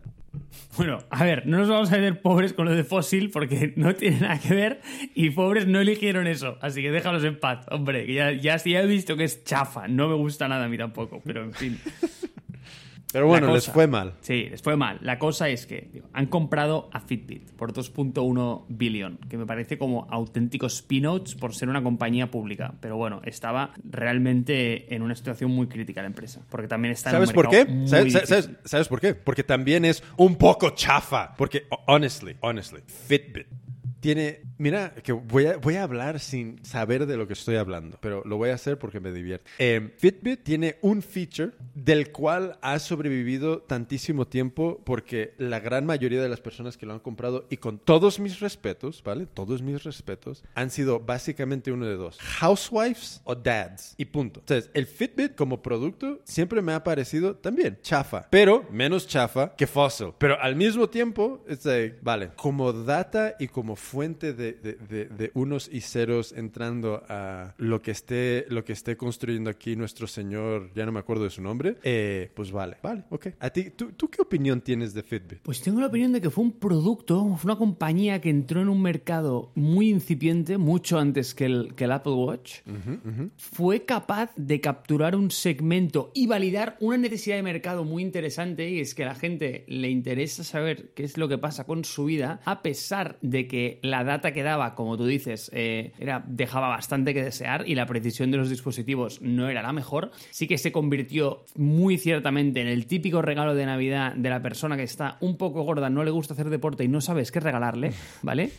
Bueno, a ver, no nos vamos a ver pobres con lo de fósil porque no tiene nada que ver y pobres no eligieron eso. Así que déjalos en paz, hombre. Ya, ya, ya he visto que es chafa. No me gusta nada a mí tampoco, pero en fin. (laughs) Pero bueno, La les cosa- fue mal. Sí, les fue mal. La cosa es que digo, han comprado a Fitbit por 2.1 billón, que me parece como auténticos spin-outs por ser una compañía pública. Pero bueno, estaba realmente en una situación muy crítica la empresa, porque también está en un ¿Sabes por qué? muy ¿Sabes, sabes- sabes por qué? Porque también es un poco chafa. Porque, honestly, honestly, Fitbit tiene... Mira, que voy a, voy a hablar sin saber de lo que estoy hablando, pero lo voy a hacer porque me divierte. Eh, Fitbit tiene un feature del cual ha sobrevivido tantísimo tiempo porque la gran mayoría de las personas que lo han comprado, y con todos mis respetos, ¿vale? Todos mis respetos, han sido básicamente uno de dos. Housewives o dads. Y punto. Entonces, el Fitbit como producto siempre me ha parecido también chafa, pero menos chafa que Fossil. Pero al mismo tiempo, es like, vale, como data y como fuente de, de- de- de unos y ceros entrando a lo que esté, lo que esté construyendo aquí nuestro señor, ya no me acuerdo de su nombre, eh, pues vale, vale, ok. ¿A ti, tú, tú qué opinión tienes de Fitbit? Pues tengo la opinión de que fue un producto, fue una compañía que entró en un mercado muy incipiente, mucho antes que el, que el Apple Watch. Fue capaz de capturar un segmento y validar una necesidad de mercado muy interesante y es que a la gente le interesa saber qué es lo que pasa con su vida, a pesar de que la data que daba, como tú dices, eh, era, dejaba bastante que desear y la precisión de los dispositivos no era la mejor, sí que se convirtió muy ciertamente en el típico regalo de Navidad de la persona que está un poco gorda, no le gusta hacer deporte y no sabes qué regalarle, (laughs) ¿vale?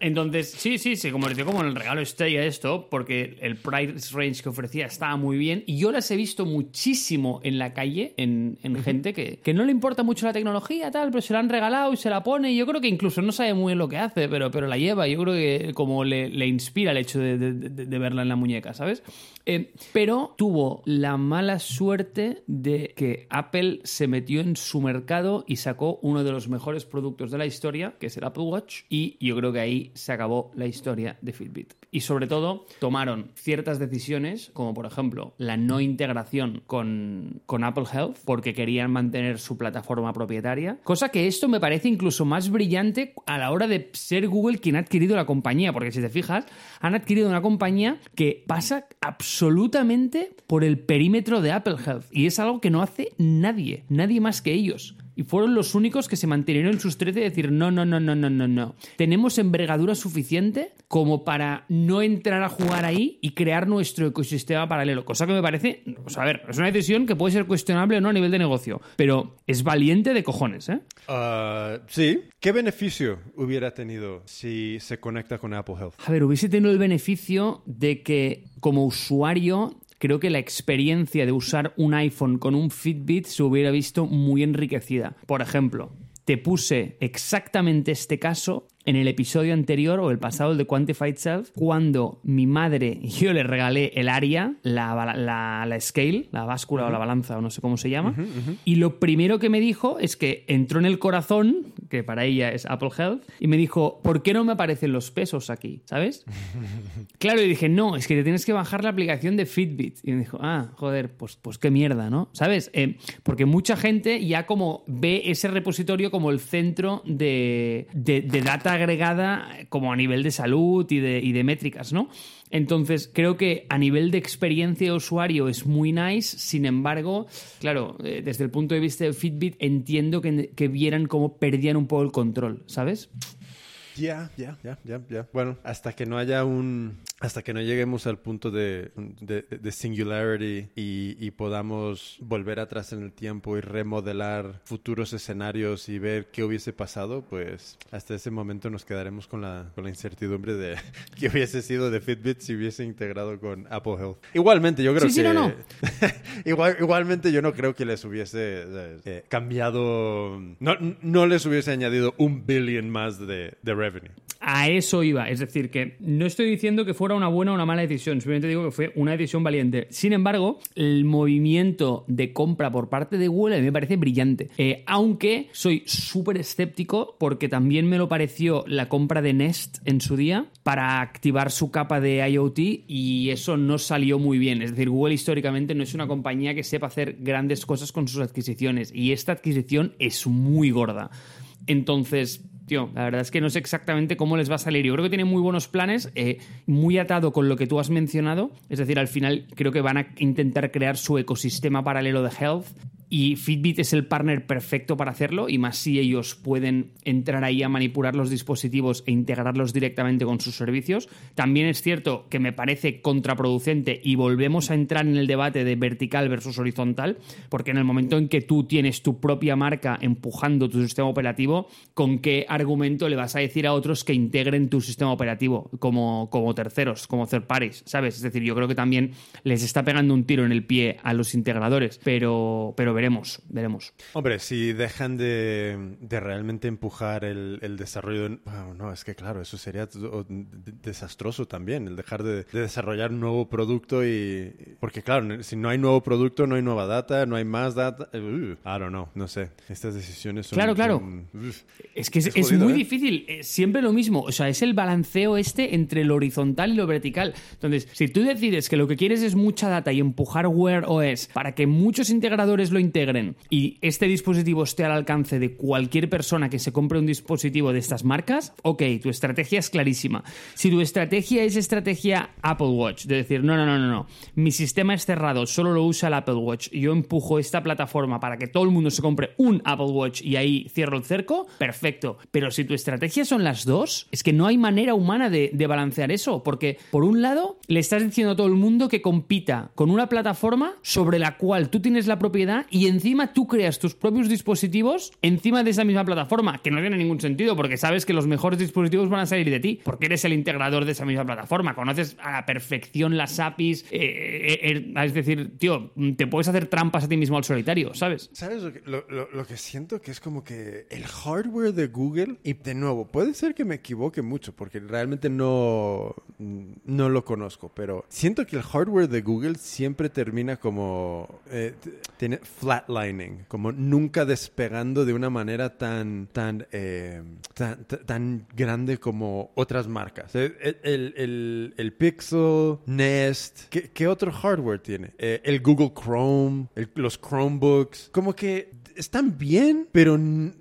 Entonces, sí, sí, se convirtió como en el regalo estrella esto, porque el price range que ofrecía estaba muy bien. Y yo las he visto muchísimo en la calle, en, en gente que, que no le importa mucho la tecnología, tal, pero se la han regalado y se la pone. Y yo creo que incluso no sabe muy bien lo que hace, pero, pero la lleva. Yo creo que como le, le inspira el hecho de, de- de- de verla en la muñeca, ¿sabes? Eh, pero tuvo la mala suerte de que Apple se metió en su mercado y sacó uno de los mejores productos de la historia, que es el Apple Watch, y yo creo que ahí se acabó la historia de Fitbit. Y sobre todo, tomaron ciertas decisiones, como por ejemplo la no integración con, con Apple Health, porque querían mantener su plataforma propietaria, cosa que esto me parece incluso más brillante a la hora de ser Google quien ha adquirido la compañía, porque si te fijas, han adquirido una compañía que pasa absolutamente por el perímetro de Apple Health, y es algo que no hace nadie, nadie más que ellos. Y fueron los únicos que se mantuvieron en sus 13 y decir, no, no, no, no, no, no, no. Tenemos envergadura suficiente como para no entrar a jugar ahí y crear nuestro ecosistema paralelo. Cosa que me parece, o sea, a ver, es una decisión que puede ser cuestionable o no a nivel de negocio, pero es valiente de cojones, ¿eh? Ah, sí. ¿Qué beneficio hubiera tenido si se conecta con Apple Health? A ver, hubiese tenido el beneficio de que como usuario creo que la experiencia de usar un iPhone con un Fitbit se hubiera visto muy enriquecida. Por ejemplo, te puse exactamente este caso en el episodio anterior o el pasado, el de Quantified Self, cuando mi madre, (laughs) yo le regalé el ARIA, la, bala- la, la scale, la báscula o la balanza, o no sé cómo se llama, y lo primero que me dijo es que entró en el corazón, que para ella es Apple Health, y me dijo, ¿por qué no me aparecen los pesos aquí? ¿Sabes? (laughs) Claro, y dije, no, es que te tienes que bajar la aplicación de Fitbit. Y me dijo, ah, joder, pues, pues qué mierda, ¿no? ¿Sabes? Eh, porque mucha gente ya como ve ese repositorio como el centro de, de- de data agregada como a nivel de salud y de, métricas, ¿no? Entonces, creo que a nivel de experiencia de usuario es muy nice, sin embargo, claro, eh, desde el punto de vista de Fitbit entiendo que, que vieran cómo perdían un poco el control, ¿sabes? Ya, ya, ya, ya, ya. Bueno, hasta que no haya un... Hasta que no lleguemos al punto de, de, de singularity y, y podamos volver atrás en el tiempo y remodelar futuros escenarios y ver qué hubiese pasado, pues hasta ese momento nos quedaremos con la, con la incertidumbre de (laughs) qué hubiese sido de Fitbit si hubiese integrado con Apple Health. Igualmente, yo creo Sí, sí, que... no, no. (laughs) Igual, igualmente yo no creo que les hubiese eh, cambiado... No, no les hubiese añadido un billion más de, de revenue. A eso iba. Es decir, que no estoy diciendo que fuera una buena o una mala decisión, simplemente digo que fue una decisión valiente. Sin embargo, el movimiento de compra por parte de Google me parece brillante. Eh, aunque soy súper escéptico porque también me lo pareció la compra de Nest en su día para activar su capa de IoT y eso no salió muy bien. Es decir, Google históricamente no es una compañía que sepa hacer grandes cosas con sus adquisiciones y esta adquisición es muy gorda. Entonces, tío, la verdad es que no sé exactamente cómo les va a salir. Yo creo que tienen muy buenos planes, eh, muy atado con lo que tú has mencionado. Es decir, al final creo que van a intentar crear su ecosistema paralelo de health. Y Fitbit es el partner perfecto para hacerlo, y más si ellos pueden entrar ahí a manipular los dispositivos e integrarlos directamente con sus servicios. También es cierto que me parece contraproducente y volvemos a entrar en el debate de vertical versus horizontal, porque en el momento en que tú tienes tu propia marca empujando tu sistema operativo, ¿con qué argumento le vas a decir a otros que integren tu sistema operativo como, como terceros, como third parties? ¿Sabes? Es decir, yo creo que también les está pegando un tiro en el pie a los integradores, pero, pero veremos, veremos. Hombre, si dejan de, de realmente empujar el, el desarrollo... de- bueno, no, es que claro, eso sería desastroso también, el dejar de, de desarrollar un nuevo producto y... Porque claro, si no hay nuevo producto, no hay nueva data, no hay más data... uh, I don't know, no sé. Estas decisiones son... Claro, claro. son-. Es que es, Es es muy ¿eh? difícil, es siempre lo mismo. O sea, es el balanceo este entre lo horizontal y lo vertical. Entonces, si tú decides que lo que quieres es mucha data y empujar Wear OS para que muchos integradores lo integren y este dispositivo esté al alcance de cualquier persona que se compre un dispositivo de estas marcas, ok, tu estrategia es clarísima. Si tu estrategia es estrategia Apple Watch, de decir, no, no, no, no, no, mi sistema es cerrado, solo lo usa el Apple Watch y yo empujo esta plataforma para que todo el mundo se compre un Apple Watch y ahí cierro el cerco, perfecto. Pero si tu estrategia son las dos, es que no hay manera humana de, balancear eso, porque por un lado le estás diciendo a todo el mundo que compita con una plataforma sobre la cual tú tienes la propiedad y encima tú creas tus propios dispositivos encima de esa misma plataforma, que no tiene ningún sentido porque sabes que los mejores dispositivos van a salir de ti, porque eres el integrador de esa misma plataforma, conoces a la perfección las APIs, eh, eh, eh, es decir, tío, te puedes hacer trampas a ti mismo al solitario, ¿sabes? ¿Sabes lo que, lo que siento? Que es como que el hardware de Google, y de nuevo, puede ser que me equivoque mucho porque realmente no, no lo conozco, pero siento que el hardware de Google siempre termina como eh, tiene flatlining, como nunca despegando de una manera tan, tan, eh, tan, tan- grande como otras marcas. El, el- el- el Pixel, Nest, ¿qué, qué otro hardware tiene? Eh, el Google Chrome, los Chromebooks, como que están bien, pero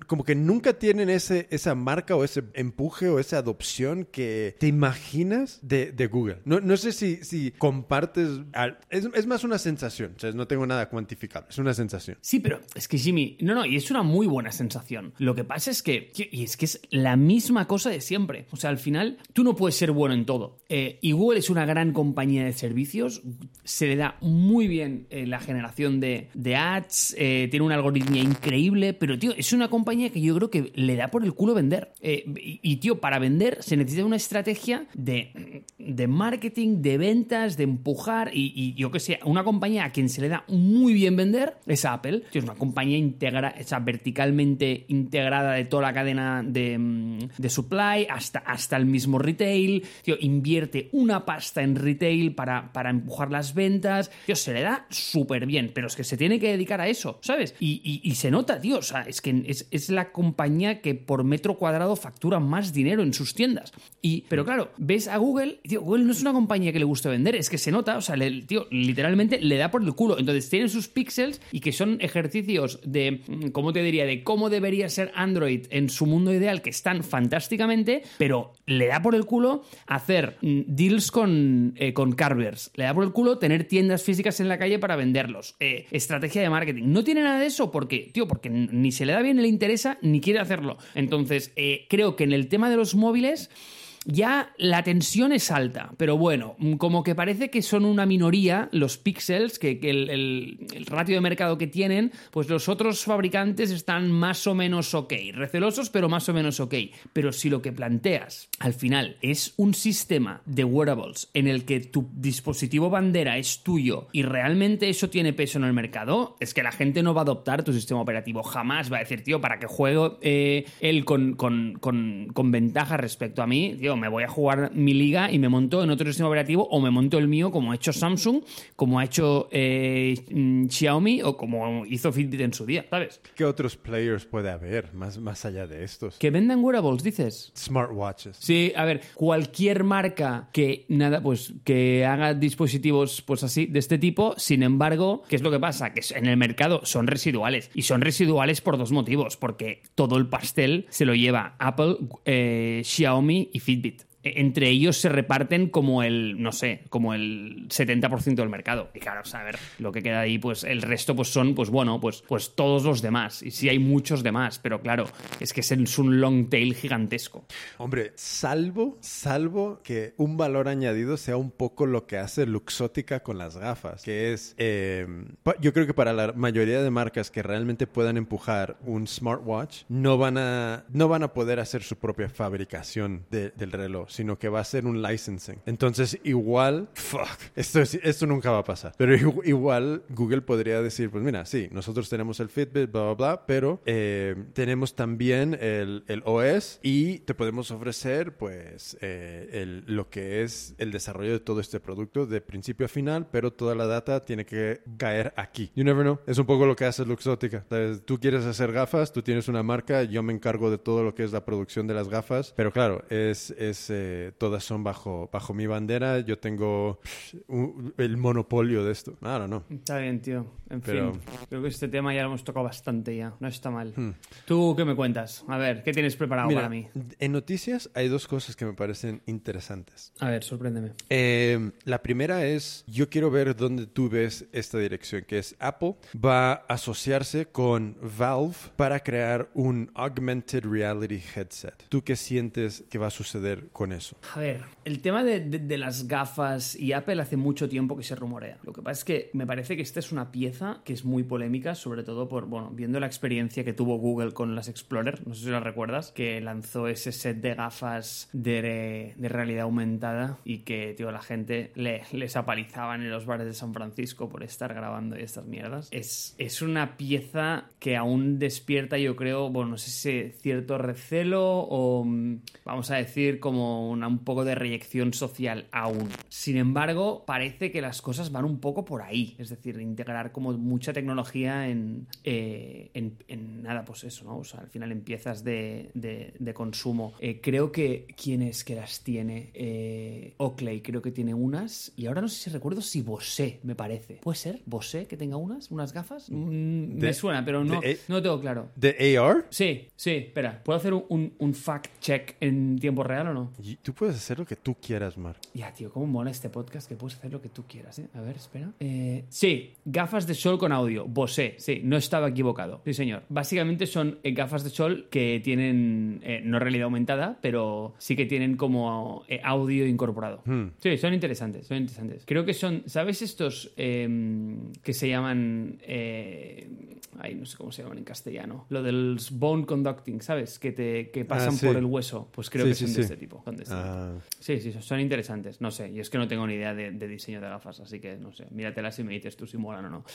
como que nunca tienen ese, esa marca o ese empuje o esa adopción que te imaginas de, de Google. No, no sé si, si compartes... al- es, es más una sensación, o sea, no tengo nada cuantificable, es una sensación. Sí, pero es que Jimmy, no, no, y es una muy buena sensación. Lo que pasa es que, y es que es la misma cosa de siempre. O sea, al final, tú no puedes ser bueno en todo. Eh, y Google es una gran compañía de servicios, se le da muy bien eh, la generación de, de ads, eh, tiene una algoritmia increíble, pero, tío, es una compañía que yo creo que le da por el culo vender. Eh, y, tío, para vender se necesita una estrategia de, de marketing, de ventas, de empujar, y, yo que sé, una compañía a quien se le da muy bien vender es Apple. Tío, es una compañía integra, o verticalmente integrada de toda la cadena de, mm, de supply hasta, hasta el mismo retail. Tío, invierte una pasta en retail para, para empujar las ventas. Tío, se le da súper bien, pero es que se tiene que dedicar a eso, ¿sabes? Y- y se nota, tío, o sea, es que es, la compañía que por metro cuadrado factura más dinero en sus tiendas. Y, pero claro, ves a Google, tío, Google no es una compañía que le guste vender, es que se nota, o sea, le- tío, literalmente le da por el culo. Entonces tienen sus píxeles y que son ejercicios de, mm, ¿cómo te diría? De cómo debería ser Android en su mundo ideal, que están fantásticamente, pero le da por el culo hacer mm, deals con, eh, con Carvers. Le da por el culo tener tiendas físicas en la calle para venderlos. Eh, estrategia de marketing. No tiene nada de eso porque, tío, porque ni se le da bien, ni le interesa, ni quiere hacerlo. Entonces, eh, creo que en el tema de los móviles ya la tensión es alta, pero bueno, mm, como que parece que son una minoría los píxeles, que, el, ratio de mercado que tienen, pues los otros fabricantes están más o menos ok, recelosos, pero más o menos ok. Pero si lo que planteas al final es un sistema de wearables en el que tu dispositivo bandera es tuyo y realmente eso tiene peso en el mercado, es que la gente no va a adoptar tu sistema operativo. Jamás va a decir, tío, para que juegue eh, él con, con- con- con ventaja respecto a mí, tío, me voy a jugar mi liga y me monto en otro sistema operativo o me monto el mío como ha hecho Samsung, como ha hecho eh, mm, Xiaomi o como hizo Fitbit en su día, ¿sabes? ¿Qué otros players puede haber más, más allá de estos? Que vendan wearables, dices. Smartwatches. Sí, a ver, cualquier marca que nada, pues que haga dispositivos pues así de este tipo, sin embargo, ¿qué es lo que pasa? Que en el mercado son residuales y son residuales por dos motivos, porque todo el pastel se lo lleva Apple, eh, Xiaomi y Fitbit. bit-bit. Entre ellos se reparten como el, no sé, como el 70% del mercado. Y claro, o sea, a ver, lo que queda ahí, pues el resto pues son, pues bueno, pues, pues todos los demás. Y sí hay muchos demás, pero claro, es que es un long tail gigantesco. Hombre, salvo, salvo que un valor añadido sea un poco lo que hace Luxótica con las gafas, que es, pa- yo creo que para la mayoría de marcas que realmente puedan empujar un smartwatch, no van a, no van a poder hacer su propia fabricación de- del reloj, sino que va a ser un licensing. Entonces, igual, fuck, esto, es- esto nunca va a pasar. Pero igu- igual Google podría decir, pues mira, sí, nosotros tenemos el Fitbit, bla, bla, bla, pero eh, tenemos también el, el OS y te podemos ofrecer, pues, eh, el- lo que es el desarrollo de todo este producto de principio a final, pero toda la data tiene que caer aquí. You never know. Es un poco lo que hace Luxótica. ¿Sabes? Tú quieres hacer gafas, tú tienes una marca, yo me encargo de todo lo que es la producción de las gafas, pero claro, es, es eh, todas son bajo, bajo mi bandera. Yo tengo un- el monopolio de esto. I don't know. Está bien, tío. En Pero- fin, creo que este tema ya lo hemos tocado bastante ya. No está mal. ¿Tú qué me cuentas? A ver, ¿qué tienes preparado Mira, para mí? en noticias hay dos cosas que me parecen interesantes. A ver, sorpréndeme. Eh, la primera es, yo quiero ver dónde tú ves esta dirección, que es Apple va a asociarse con Valve para crear un augmented reality headset. ¿Tú qué sientes que va a suceder con eso? A ver, el tema de, de- de las gafas y Apple hace mucho tiempo que se rumorea. Lo que pasa es que me parece que esta es una pieza que es muy polémica, sobre todo por, bueno, viendo la experiencia que tuvo Google con las Explorer, no sé si la recuerdas, que lanzó ese set de gafas de, de realidad aumentada y que, tío, la gente le- les apalizaban en los bares de San Francisco por estar grabando estas mierdas. Es, es una pieza que aún despierta, yo creo, bueno, no sé si cierto recelo o, mm, vamos a decir, como un poco de reyección social aún. Sin embargo, parece que las cosas van un poco por ahí. Es decir, integrar como mucha tecnología en, eh, en, en nada, pues eso, ¿no? O sea, al final en piezas de, de- de consumo. Eh, creo que, ¿quién es que las tiene? Eh, Oakley creo que tiene unas. Y ahora no sé si recuerdo si Bosé, me parece. ¿Puede ser? ¿Bosé que tenga unas? ¿Unas gafas? Mm, me suena, pero no, no tengo claro. ¿De AR? Sí, sí, espera. ¿Puedo hacer un, un fact check en tiempo real o no? Tú puedes hacer lo que tú quieras, Mark. Ya, tío, cómo mola este podcast que puedes hacer lo que tú quieras, ¿eh? A ver, espera. Eh, sí, gafas de sol con audio. Bosé, sí, no estaba equivocado. Sí, señor. Básicamente son eh, gafas de sol que tienen, eh, no realidad aumentada, pero sí que tienen como eh, audio incorporado. Hmm. Sí, son interesantes, son interesantes. Creo que son, ¿sabes estos em, que se llaman... eh, ay, no sé cómo se llaman en castellano. Lo del bone conducting, ¿sabes? Que te que pasan sí. por el hueso. Pues creo Sí, que son de este tipo. Son Ah, Sí, sí, son interesantes. No sé, y es que no tengo ni idea de, de diseño de gafas, así que no sé, míratelas y me dices tú si molan o no.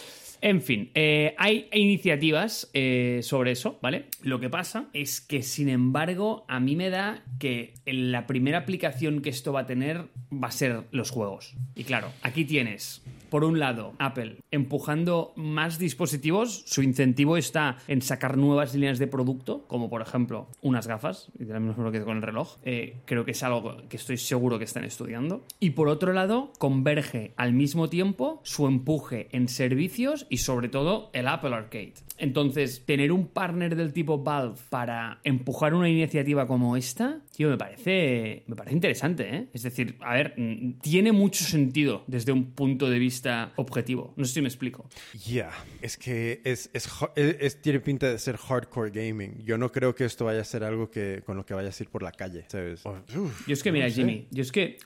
En fin, eh, hay iniciativas eh, sobre eso, ¿vale? Lo que pasa es que, sin embargo, a mí me da que la primera aplicación que esto va a tener va a ser los juegos. Y claro, aquí tienes, por un lado, Apple empujando más dispositivos, su incentivo está en sacar nuevas líneas de producto, como por ejemplo unas gafas, y de la misma forma que con el reloj. Eh, creo que es algo que estoy seguro que están estudiando. Y por otro lado, converge al mismo tiempo su empuje en servicios y sobre todo el Apple Arcade. Entonces, tener un partner del tipo Valve para empujar una iniciativa como esta, tío, me parece, me parece interesante, ¿eh? Es decir, a ver, mm, tiene mucho sentido desde un punto de vista objetivo. No sé si me explico. Ya, es que es, es, ha- es- es- tiene pinta de ser hardcore gaming. Yo no creo que esto vaya a ser algo que, con lo que vayas a ir por la calle, ¿sabes? Uf, Yo es que, mira, sé. Jimmy, yo es que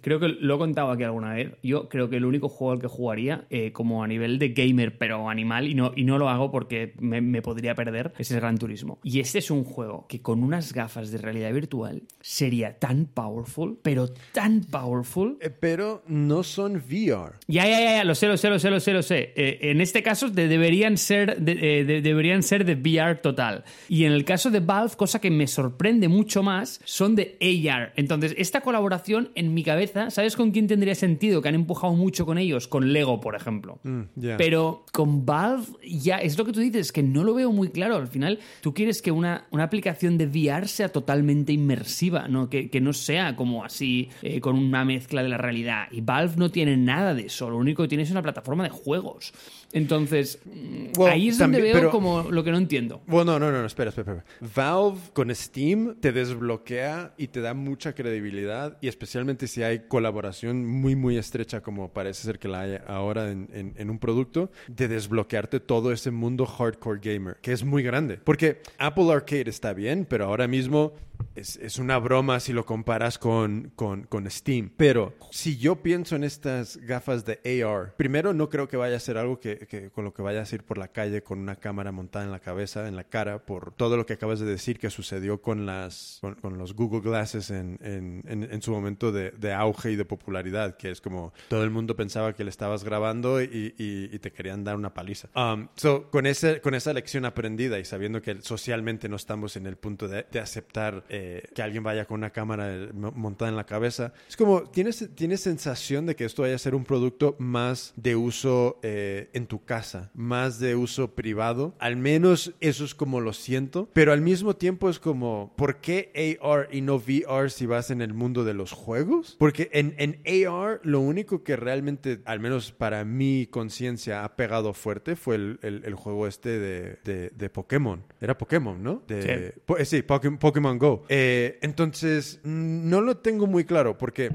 creo que lo he contado aquí alguna vez. Yo creo que el único juego al que jugaría, eh, como a nivel de gamer, pero animal, y no, y no lo hago porque me, me podría perder, es el Gran Turismo. Y este es un juego que con unas gafas de realidad virtual sería tan powerful, pero tan powerful. Eh, Pero no son VR. Ya, ya, ya, ya, lo sé, lo sé, lo sé, lo sé, lo sé. Eh, en este caso de- deberían, ser de, eh, de- deberían ser de VR total. Y en el caso de Valve, cosa que me sorprende mucho más, son de AR. Entonces, esta colaboración en mi cabeza, ¿sabes con quién tendría sentido? Que han empujado mucho con ellos, con Lego, por ejemplo. Mm. Pero con Valve ya es lo que tú dices, que no lo veo muy claro. Al final, tú quieres que una, una aplicación de VR sea totalmente inmersiva, ¿no? Que, que no sea como así, eh, con una mezcla de la realidad. Y Valve no tiene nada de eso. Lo único que tiene es una plataforma de juegos. Entonces, mm, Well, ahí es donde veo pero- como lo que no entiendo. Bueno, no, no, no, espera, espera, espera. Valve con Steam te desbloquea y te da mucha credibilidad y especialmente si hay colaboración muy, muy estrecha como parece ser que la hay ahora en, en- en un producto, de desbloquearte todo ese mundo hardcore gamer, que es muy grande. Porque Apple Arcade está bien, pero ahora mismo es, es una broma si lo comparas con, con, con Steam. Pero si yo pienso en estas gafas de AR, primero no creo que vaya a ser algo que, que- con lo que vayas a ir por la calle con una cámara montada en la cabeza, en la cara, por todo lo que acabas de decir que sucedió con las con, con los Google Glasses en, en, en- en su momento de, de auge y de popularidad, que es como todo el mundo pensaba que le estabas grabando y, y- y te querían dar una paliza. Um, so, con, ese, con esa lección aprendida y sabiendo que socialmente no estamos en el punto de, de aceptar eh, que alguien vaya con una cámara eh, mo- montada en la cabeza, es como, tienes, tienes sensación de que esto vaya a ser un producto más de uso eh, en tu casa, más de uso privado. Al menos eso es como lo siento, pero al mismo tiempo es como, ¿por qué AR y no VR si vas en el mundo de los juegos? Porque en, en AR lo único que realmente, al menos para mi conciencia, ha pegado fuerte fue el, el- el juego este de, de- de Pokémon. Era Pokémon, ¿no? De, Sí. Po- eh, sí, Poké- Pokémon Go. Eh, entonces, no lo tengo muy claro porque...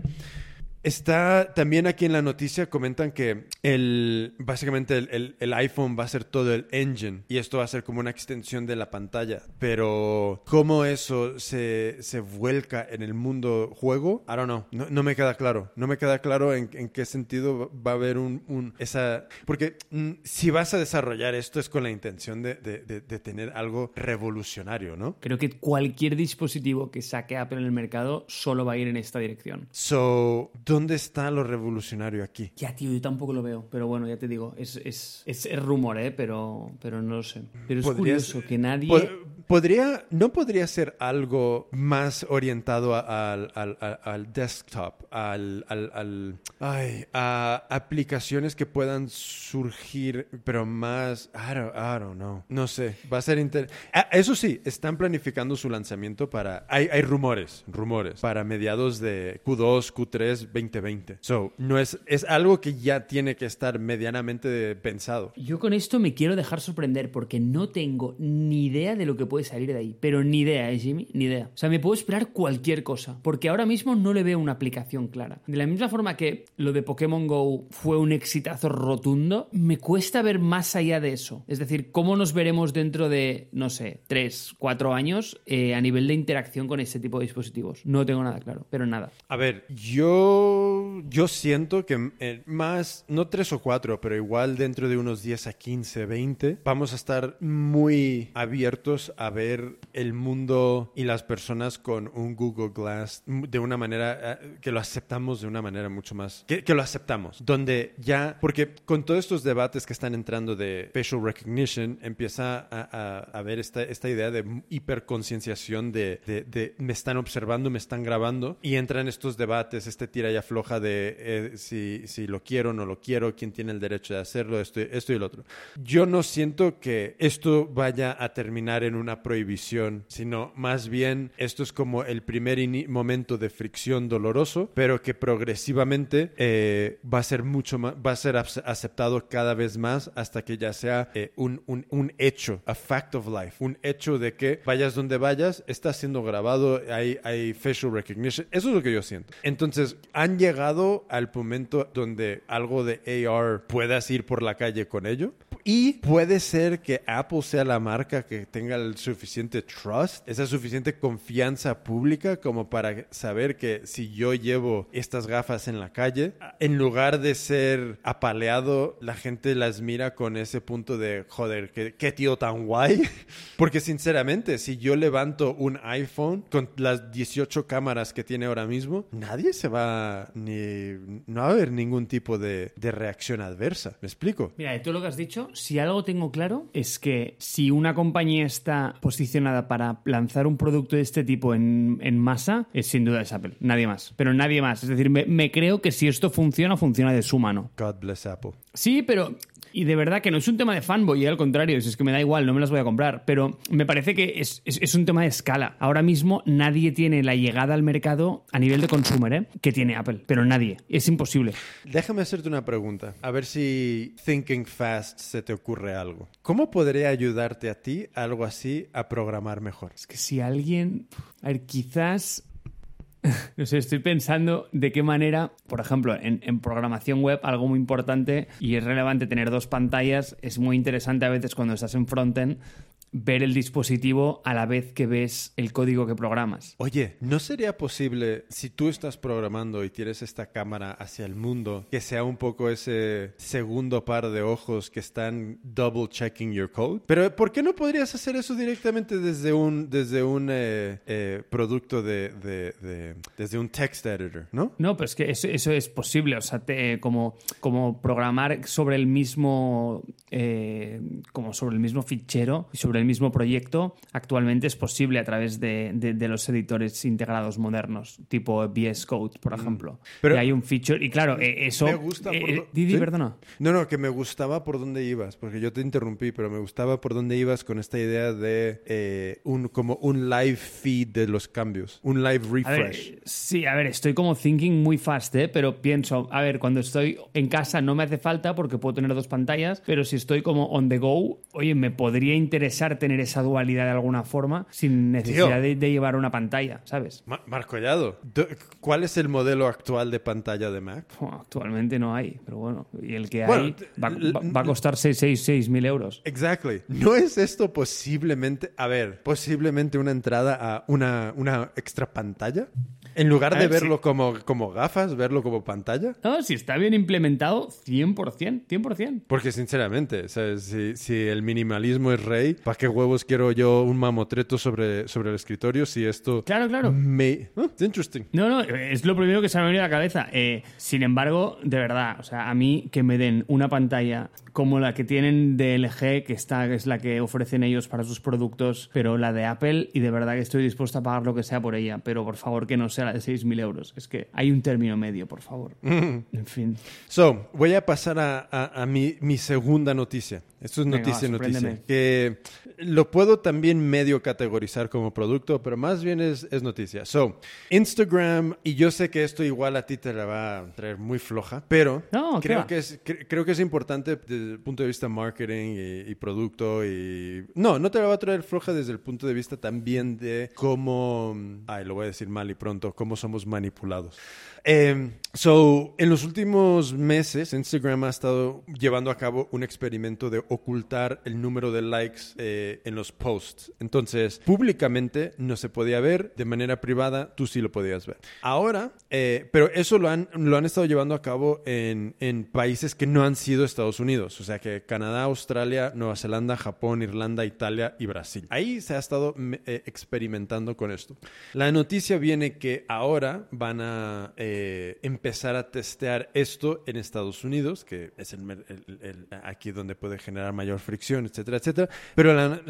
Está también aquí en la noticia, comentan que el, básicamente el, el- el iPhone va a ser todo el engine y esto va a ser como una extensión de la pantalla. Pero cómo eso se, se vuelca en el mundo juego, I don't know. No, no me queda claro. No me queda claro en, en qué sentido va a haber un, un- esa... Porque mm, si vas a desarrollar esto es con la intención de, de- de- de tener algo revolucionario, ¿no? Creo que cualquier dispositivo que saque Apple en el mercado solo va a ir en esta dirección. So, ¿dónde está lo revolucionario aquí? Ya, tío, yo tampoco lo veo, pero bueno, ya te digo, es, es, es, es rumor, ¿eh? Pero, pero no lo sé. Pero es curioso ser- que nadie... Po- Podría, ¿No podría ser algo más orientado al, al- al- al desktop, al, al- al- ay, a aplicaciones que puedan surgir, pero más, I don't, I don't know, no sé, va a ser inter... Ah, Eso sí, están planificando su lanzamiento para, hay, hay rumores, rumores, para mediados de Q2, Q3, 2020. So, no es, es algo que ya tiene que estar medianamente pensado. Yo con esto me quiero dejar sorprender porque no tengo ni idea de lo que puede salir de ahí. Pero ni idea, ¿eh, Jimmy? Ni idea. O sea, me puedo esperar cualquier cosa. Porque ahora mismo no le veo una aplicación clara. De la misma forma que lo de Pokémon Go fue un exitazo rotundo, me cuesta ver más allá de eso. Es decir, cómo nos veremos dentro de, no sé, tres, cuatro años eh, a nivel de interacción con este tipo de dispositivos. No tengo nada claro, pero nada. A ver, yo, yo siento que eh, más, no tres o cuatro, pero igual dentro de unos 10 a 15, 20, vamos a estar muy abiertos a ver el mundo y las personas con un Google Glass de una manera eh, que lo aceptamos de una manera mucho más, que, que lo aceptamos, donde ya, porque con todos estos debates que están entrando de facial recognition, empieza a, a, a ver esta, esta idea de hiperconcienciación de, de, de me están observando, me están grabando y entran estos debates, este tira y afloja de eh, si, si lo quiero o no lo quiero, quién tiene el derecho de hacerlo, esto, esto y lo otro. Yo no siento que esto vaya a terminar en una prohibición, sino más bien esto es como el primer momento de fricción doloroso, pero que progresivamente eh, va a ser mucho más, va a ser ace- aceptado cada vez más hasta que ya sea eh, un, un, un hecho, a fact of life, un hecho de que vayas donde vayas, está siendo grabado, hay, hay facial recognition, eso es lo que yo siento. Entonces, han llegado al momento donde algo de AR puedas ir por la calle con ello. Y puede ser que Apple sea la marca que tenga el suficiente trust, esa suficiente confianza pública como para saber que si yo llevo estas gafas en la calle, en lugar de ser apaleado, la gente las mira con ese punto de, joder, qué, qué tío tan guay. (laughs) Porque sinceramente, si yo levanto un iPhone con las 18 cámaras que tiene ahora mismo, nadie se va ni... No va a haber ningún tipo de, de reacción adversa. ¿Me explico? Mira, de todo lo que has dicho, si algo tengo claro es que si una compañía está posicionada para lanzar un producto de este tipo en, en masa, es sin duda es Apple. Nadie más. Pero nadie más. Es decir, me, me creo que si esto funciona, funciona de su mano. God bless Apple. Sí, pero. Y de verdad que no es un tema de fanboy, al contrario, si es que me da igual, no me las voy a comprar. Pero me parece que es, es- es un tema de escala. Ahora mismo nadie tiene la llegada al mercado a nivel de consumer, ¿eh? que tiene Apple. Pero nadie. Es imposible. Déjame hacerte una pregunta, a ver si thinking fast se te ocurre algo. ¿Cómo podría ayudarte a ti algo así a programar mejor? Es que si alguien. A ver, quizás. (laughs) No sé, estoy pensando de qué manera, por ejemplo, en, en programación web, algo muy importante y es relevante tener dos pantallas. Es muy interesante a veces cuando estás en frontend ver el dispositivo a la vez que ves el código que programas. Oye, ¿no sería posible, si tú estás programando y tienes esta cámara hacia el mundo, que sea un poco ese segundo par de ojos que están double checking your code? Pero ¿por qué no podrías hacer eso directamente desde un, desde un eh, eh, producto de, de- de- desde un text editor, ¿no? No, pero es que eso, eso es posible, o sea, te- como, como programar sobre el mismo eh, como sobre el mismo fichero y sobre el mismo proyecto, actualmente es posible a través de, de- de los editores integrados modernos, tipo VS Code, por ejemplo. Mm. Pero- y hay un feature, y claro, eh, eso... Me gusta eh, por eh, Didi, ¿Sí? perdona. No, no, que me gustaba por dónde ibas, porque yo te interrumpí, pero me gustaba por dónde ibas con esta idea de eh, un como un live feed de los cambios, un live A ver, refresh. sí, a ver, estoy como thinking muy fast, ¿eh? pero pienso, a ver, cuando estoy en casa no me hace falta porque puedo tener dos pantallas, pero si estoy como on the go, oye, me podría interesar tener esa dualidad de alguna forma sin necesidad de, de llevar una pantalla, ¿sabes? Ma- Marco Collado, ¿cuál es el modelo actual de pantalla de Mac? Actualmente no hay, pero bueno, y el que Bueno, hay va, va- va a costar 6 mil euros. Exactly. ¿No es esto posiblemente, a ver, posiblemente una entrada a una, una extra pantalla? En lugar de ver, verlo como, como gafas, verlo como pantalla. No, si está bien implementado, 100%, 100%. Porque sinceramente, ¿sabes? Si, si el minimalismo es rey, ¿para qué huevos quiero yo un mamotreto sobre, sobre el escritorio si esto Claro, claro. me... Oh, it's interesting. No, no, es lo primero que se me ha venido a la cabeza. Eh, sin embargo, de verdad, o sea, a mí que me den una pantalla como la que tienen de LG, que es la que ofrecen ellos para sus productos, pero la de Apple, y de verdad que estoy dispuesto a pagar lo que sea por ella, pero por favor que no sea la de 6.000 euros. Es que hay un término medio, por favor. (laughs) En fin. So, voy a pasar a, a- a mi, mi segunda noticia. Esto es noticia, noticia. Que lo puedo también medio categorizar como producto, pero más bien es, es noticia. So, Instagram, y yo sé que esto igual a ti te la va a traer muy floja, pero No, ¿qué creo, que es, cre- creo que es importante el punto de vista marketing y, y producto. y No, no te la va a traer floja desde el punto de vista también de cómo, ay, lo voy a decir mal y pronto, cómo somos manipulados. Eh, so, en los últimos meses, Instagram ha estado llevando a cabo un experimento de ocultar el número de likes eh, en los posts. Entonces, públicamente no se podía ver, de manera privada tú sí lo podías ver. Ahora, eh, pero eso lo han, lo han estado llevando a cabo en, en países que no han sido Estados Unidos, o sea que Canadá, Australia, Nueva Zelanda, Japón, Irlanda, Italia y Brasil. Ahí se ha estado eh, experimentando con esto. La noticia viene que ahora van a eh, empezar a testear esto en Estados Unidos, que es el, el- el- aquí donde puede generar mayor fricción, etcétera, etcétera. Pero la-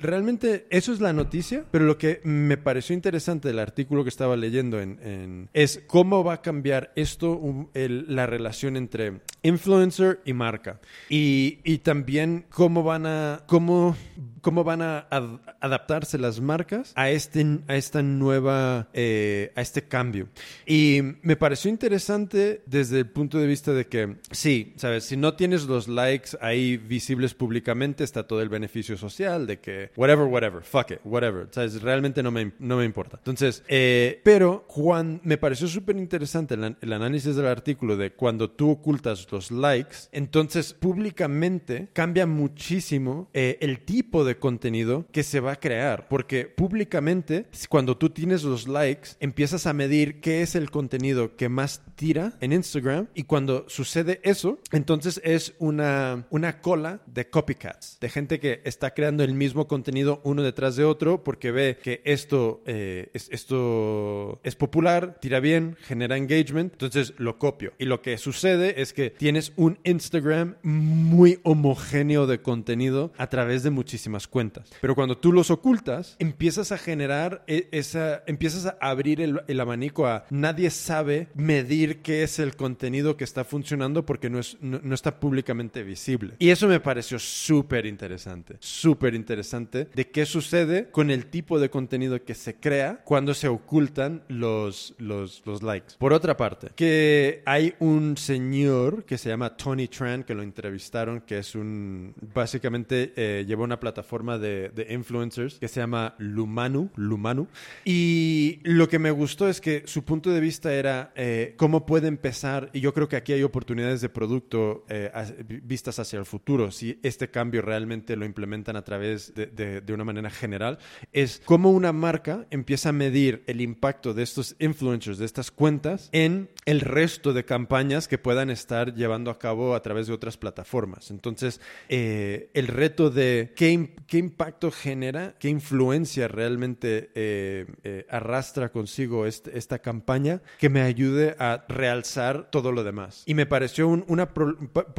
realmente eso es la noticia, pero lo que me pareció interesante del artículo que estaba leyendo en, en- es cómo va a cambiar esto, un- la relación entre influencer y marca. Y, y también cómo van a, cómo, cómo van a ad- adaptarse las marcas a, este, a esta nueva, eh, a este cambio. Y me pareció interesante desde el punto de vista de que, sí, sabes, si no tienes los likes ahí visibles públicamente, está todo el beneficio social de que, whatever, whatever, fuck it, whatever, sabes, realmente no me, no me importa. Entonces, eh, pero Juan, me pareció súper interesante el, an- el análisis del artículo de cuando tú ocultas los likes, entonces públicamente cambia muchísimo eh, el tipo de contenido que se va a crear, porque públicamente, cuando tú tienes los likes, empiezas a medir qué es el contenido que más tira en Instagram y cuando sucede eso, entonces es una, una cola de copycats, de gente que está creando el mismo contenido uno detrás de otro porque ve que esto, eh, es, esto es popular, tira bien, genera engagement, entonces lo copio. Y lo que sucede es que tienes un Instagram muy homogéneo de contenido a través de muchísimas cuentas. Pero cuando tú los ocultas, empiezas a generar e- esa, empiezas a abrir el, el abanico a nadie sabe medir qué es el contenido que está funcionando porque no, es, no, no está públicamente visible. Y eso me pareció súper interesante, súper interesante de qué sucede con el tipo de contenido que se crea cuando se ocultan los, los, los likes. Por otra parte, que hay un señor que se llama Tony Tran, que lo entrevistaron, que es un, básicamente eh, lleva una plataforma de, de influencers que se llama Lumanu, Lumanu. Y lo que me gustó es que su punto de vista era eh, cómo puede empezar, y yo creo que aquí hay oportunidades de producto eh, as- vistas hacia el futuro, si este cambio realmente lo implementan a través de, de- de una manera general, es cómo una marca empieza a medir el impacto de estos influencers, de estas cuentas, en el resto de campañas que puedan estar llevando a cabo a través de otras plataformas. Entonces, eh, el reto de qué, qué impacto genera, qué influencia realmente eh, eh, arrastra consigo este- esta campaña que me ayude a realzar todo lo demás. Y me pareció un- una...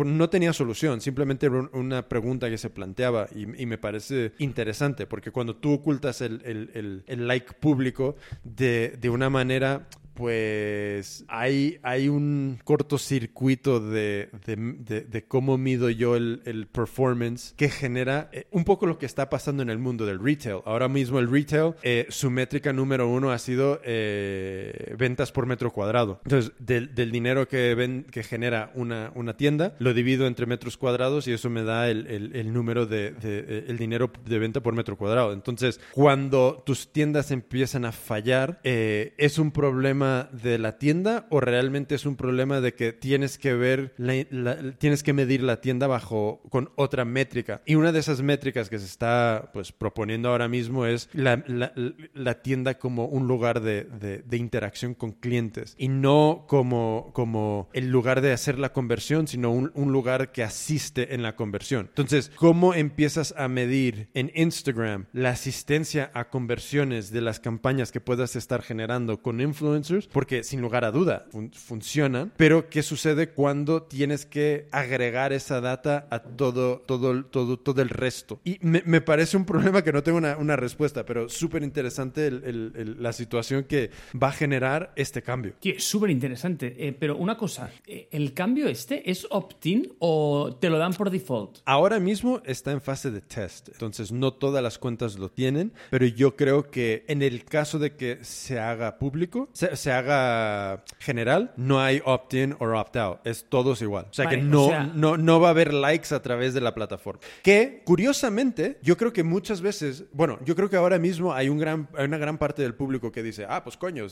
no tenía solución, simplemente una pregunta que se planteaba y, y me parece interesante porque cuando tú ocultas el, el- el- el like público de, de una manera pues hay, hay un cortocircuito de, de, cómo mido yo el, el performance que genera eh, un poco lo que está pasando en el mundo del retail. Ahora mismo el retail, eh, su métrica número uno ha sido eh, ventas por metro cuadrado. Entonces, del, dinero que, ven, que genera una, una tienda, lo divido entre metros cuadrados y eso me da el, el- número de, el dinero de venta por metro cuadrado. Entonces, cuando tus tiendas empiezan a fallar, ¿es un problema de la tienda o realmente es un problema de que tienes que ver, tienes que medir la tienda bajo con otra métrica? Y una de esas métricas que se está pues proponiendo ahora mismo es la, la- la tienda como un lugar de, de- de interacción con clientes y no como, como el lugar de hacer la conversión, sino un, un lugar que asiste en la conversión. Entonces, ¿cómo empiezas a medir en Instagram la asistencia a conversiones de las campañas que puedas estar generando con influencers? Porque sin lugar a duda fun- funcionan, pero ¿qué sucede cuando tienes que agregar esa data a todo, todo, todo, todo el resto? Y me, me parece un problema que no tengo una, una respuesta, pero súper interesante el- el- el- la situación que va a generar este cambio. Tío, es súper interesante. Eh, pero una cosa, eh, ¿el cambio este es opt-in o te lo dan por default? Ahora mismo está en fase de test, entonces no todas las cuentas lo tienen, pero yo creo que en el caso de que se haga público, se, se haga general, no hay opt-in o opt-out, es todos igual. O sea Vale, que o no, sea- no, no va a haber likes a través de la plataforma. Que, curiosamente, yo creo que muchas veces, bueno, yo creo que ahora mismo hay, un gran, hay una gran parte del público que dice, ah, pues coño,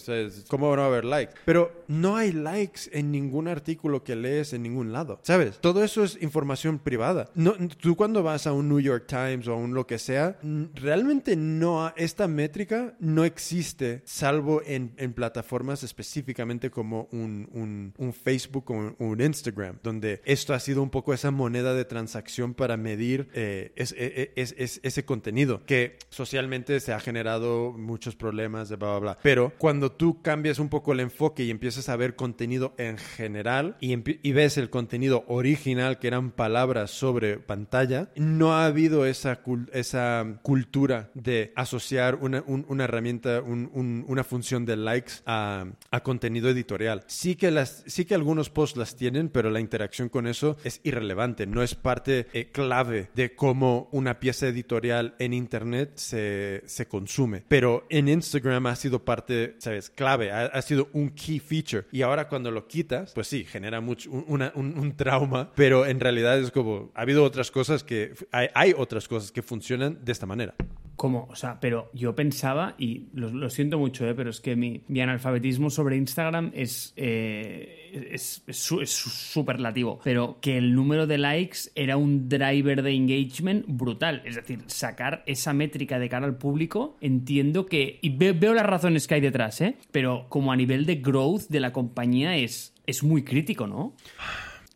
¿cómo no va a haber likes? Pero no hay likes en ningún artículo que lees en ningún lado, ¿sabes? Todo eso es información privada. No, tú cuando vas a un New York Times o a un lo que sea, realmente no, esta métrica no existe, salvo en, en plataformas específicamente como un, un- un Facebook o un, Instagram, donde esto ha sido un poco esa moneda de transacción para medir eh, es- es- es- es- ese contenido, que socialmente se ha generado muchos problemas de bla, bla, bla. Pero cuando tú cambias un poco el enfoque y empiezas a ver contenido en general y, y ves el contenido original, que eran palabras sobre pantalla, no ha habido esa, cul- esa cultura de asociar una, un- una herramienta, un- un- una función de likes a, a contenido editorial. Sí que, las, sí que algunos posts las tienen, pero la interacción con eso es irrelevante, no es parte eh, clave de cómo una pieza editorial en Internet se, se consume. Pero en Instagram ha sido parte, ¿sabes? Clave, ha, ha sido un key feature. Y ahora cuando lo quitas, pues sí, genera mucho, un, una- un- un trauma, pero en realidad es como, ha habido otras cosas que, hay, hay otras cosas que funcionan de esta manera. ¿Cómo? O sea, pero yo pensaba, y lo, siento mucho, ¿eh? pero es que mi, analfabetismo sobre Instagram es, eh, es, es su- es su- superlativo. Pero que el número de likes era un driver de engagement brutal. Es decir, sacar esa métrica de cara al público, entiendo que. Y ve- veo las razones que hay detrás, ¿eh? Pero como a nivel de growth de la compañía es, es muy crítico, ¿no?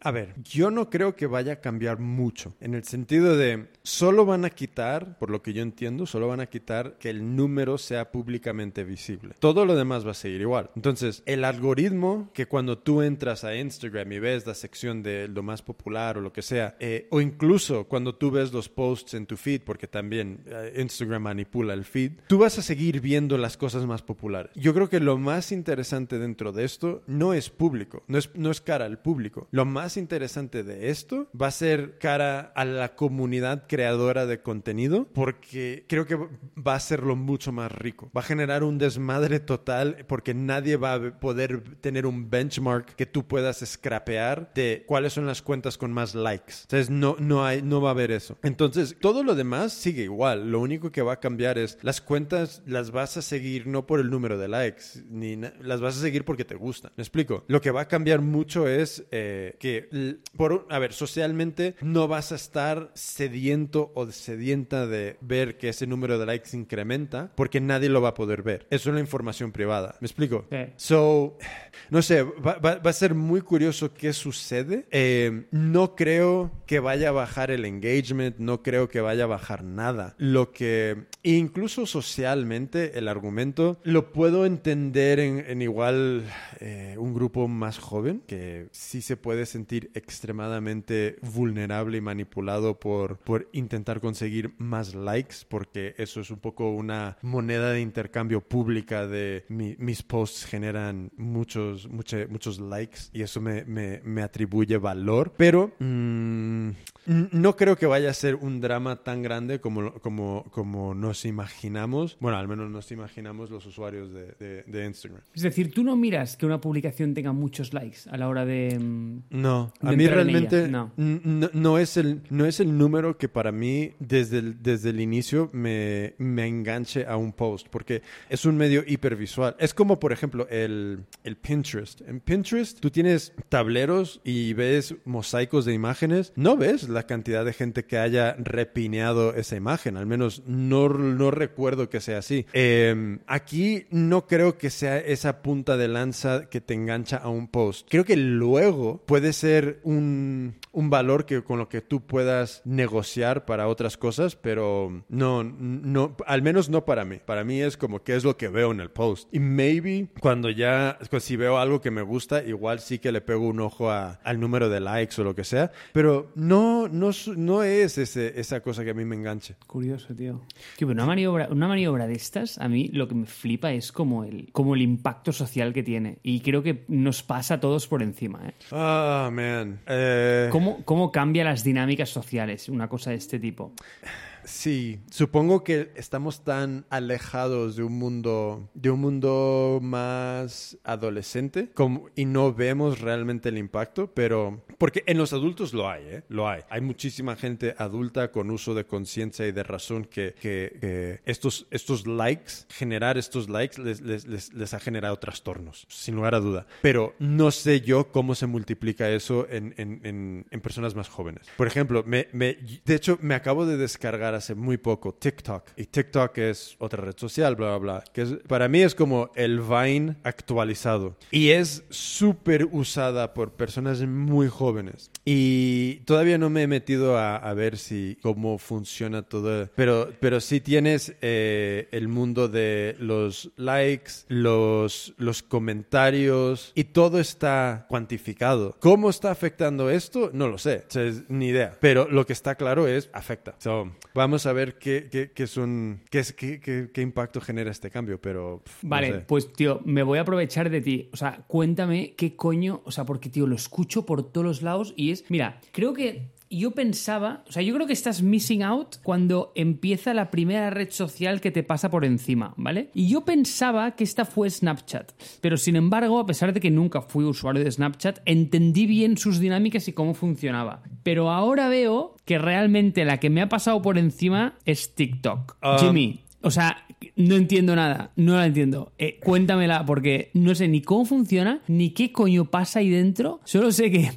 A ver, yo no creo que vaya a cambiar mucho, en el sentido de solo van a quitar, por lo que yo entiendo, solo van a quitar que el número sea públicamente visible. Todo lo demás va a seguir igual. Entonces, el algoritmo que cuando tú entras a Instagram y ves la sección de lo más popular o lo que sea, eh, o incluso cuando tú ves los posts en tu feed, porque también eh, Instagram manipula el feed, tú vas a seguir viendo las cosas más populares. Yo creo que lo más interesante dentro de esto no es público, no es, no es cara al público. Lo más interesante de esto va a ser cara a la comunidad creadora de contenido, porque creo que va a hacerlo mucho más rico. Va a generar un desmadre total porque nadie va a poder tener un benchmark que tú puedas scrapear de cuáles son las cuentas con más likes. Entonces no, no, hay, no va a haber eso. Entonces todo lo demás sigue igual. Lo único que va a cambiar es las cuentas las vas a seguir no por el número de likes, ni las vas a seguir porque te gustan. ¿Me explico? Lo que va a cambiar mucho es eh, que, por, a ver, socialmente no vas a estar sediento o sedienta de ver que ese número de likes incrementa porque nadie lo va a poder ver. Eso es la información privada. ¿Me explico? So, no sé, va, a ser muy curioso qué sucede. Eh, no creo que vaya a bajar el engagement, no creo que vaya a bajar nada. Lo que, incluso socialmente, el argumento lo puedo entender en, igual eh, un grupo más joven que sí se puede sentir extremadamente vulnerable y manipulado por, por intentar conseguir más likes, porque eso es un poco una moneda de intercambio pública de mis posts generan muchos, muchos, muchos likes y eso me, me, me atribuye valor, pero mm, no creo que vaya a ser un drama tan grande como, como, como nos imaginamos, bueno, al menos nos imaginamos los usuarios de, de, Instagram. Es decir, tú no miras que una publicación tenga muchos likes a la hora de... Mm, no, a mí realmente no. No, es el, no es el número que para mí desde el, desde el inicio me, me enganche a un post, porque es un medio hipervisual. Es como, por ejemplo, el, el Pinterest. En Pinterest tú tienes tableros y ves mosaicos de imágenes, no ves la cantidad de gente que haya repineado esa imagen, al menos no, no recuerdo que sea así. Em, aquí no creo que sea esa punta de lanza que te engancha a un post. Creo que luego puede ser un, un valor que, con lo que tú puedas negociar para otras cosas, pero no, no, al menos no para mí. Para mí es como que es lo que veo en el post. Y maybe cuando ya, pues, si veo algo que me gusta, igual sí que le pego un ojo al número de likes o lo que sea, pero no, no, no es ese, esa cosa que a mí me enganche. Curioso, tío. una maniobra, una maniobra de estas, a mí lo que me flipa es como el, como el impacto social que tiene. Y creo que nos pasa a todos por encima. ¿eh? Ah, man. Eh, ¿Cómo, ¿Cómo cambia las dinámicas sociales una cosa de este tipo? Sí, supongo que estamos tan alejados de un mundo, de un mundo más adolescente como, y no vemos realmente el impacto, pero porque en los adultos lo hay, ¿eh? Lo hay. Hay muchísima gente adulta con uso de conciencia y de razón que, que, estos, estos likes, generar estos likes les, les, les, ha generado trastornos, sin lugar a duda. Pero no sé yo cómo se multiplica eso en, en, en, personas más jóvenes. Por ejemplo, me, me, de hecho, me acabo de descargar hace muy poco TikTok. Y TikTok es otra red social, bla, bla, bla. Que para mí es como el Vine actualizado. Y es súper usada por personas muy jóvenes. Y todavía no me he metido a, ver si cómo funciona todo. Pero, pero sí tienes eh, el mundo de los likes, los, los comentarios y todo está cuantificado. ¿Cómo está afectando esto? No lo sé. ni idea. Pero lo que está claro es afecta. So, Vamos a ver qué, qué, qué son, qué, qué, qué, impacto genera este cambio, pero... vale, pues tío, me voy a aprovechar de ti. O sea, cuéntame qué coño, o sea, porque tío, lo escucho por todos los lados y es, mira, creo que yo pensaba, o sea, yo creo que estás missing out cuando empieza la primera red social que te pasa por encima, ¿vale? Y yo pensaba que esta fue Snapchat, pero sin embargo, a pesar de que nunca fui usuario de Snapchat, entendí bien sus dinámicas y cómo funcionaba. Pero ahora veo que realmente la que me ha pasado por encima es TikTok. Ah. Jimmy, o sea, no entiendo nada, no la entiendo. Eh, cuéntamela, porque no sé ni cómo funciona, ni qué coño pasa ahí dentro. Solo sé que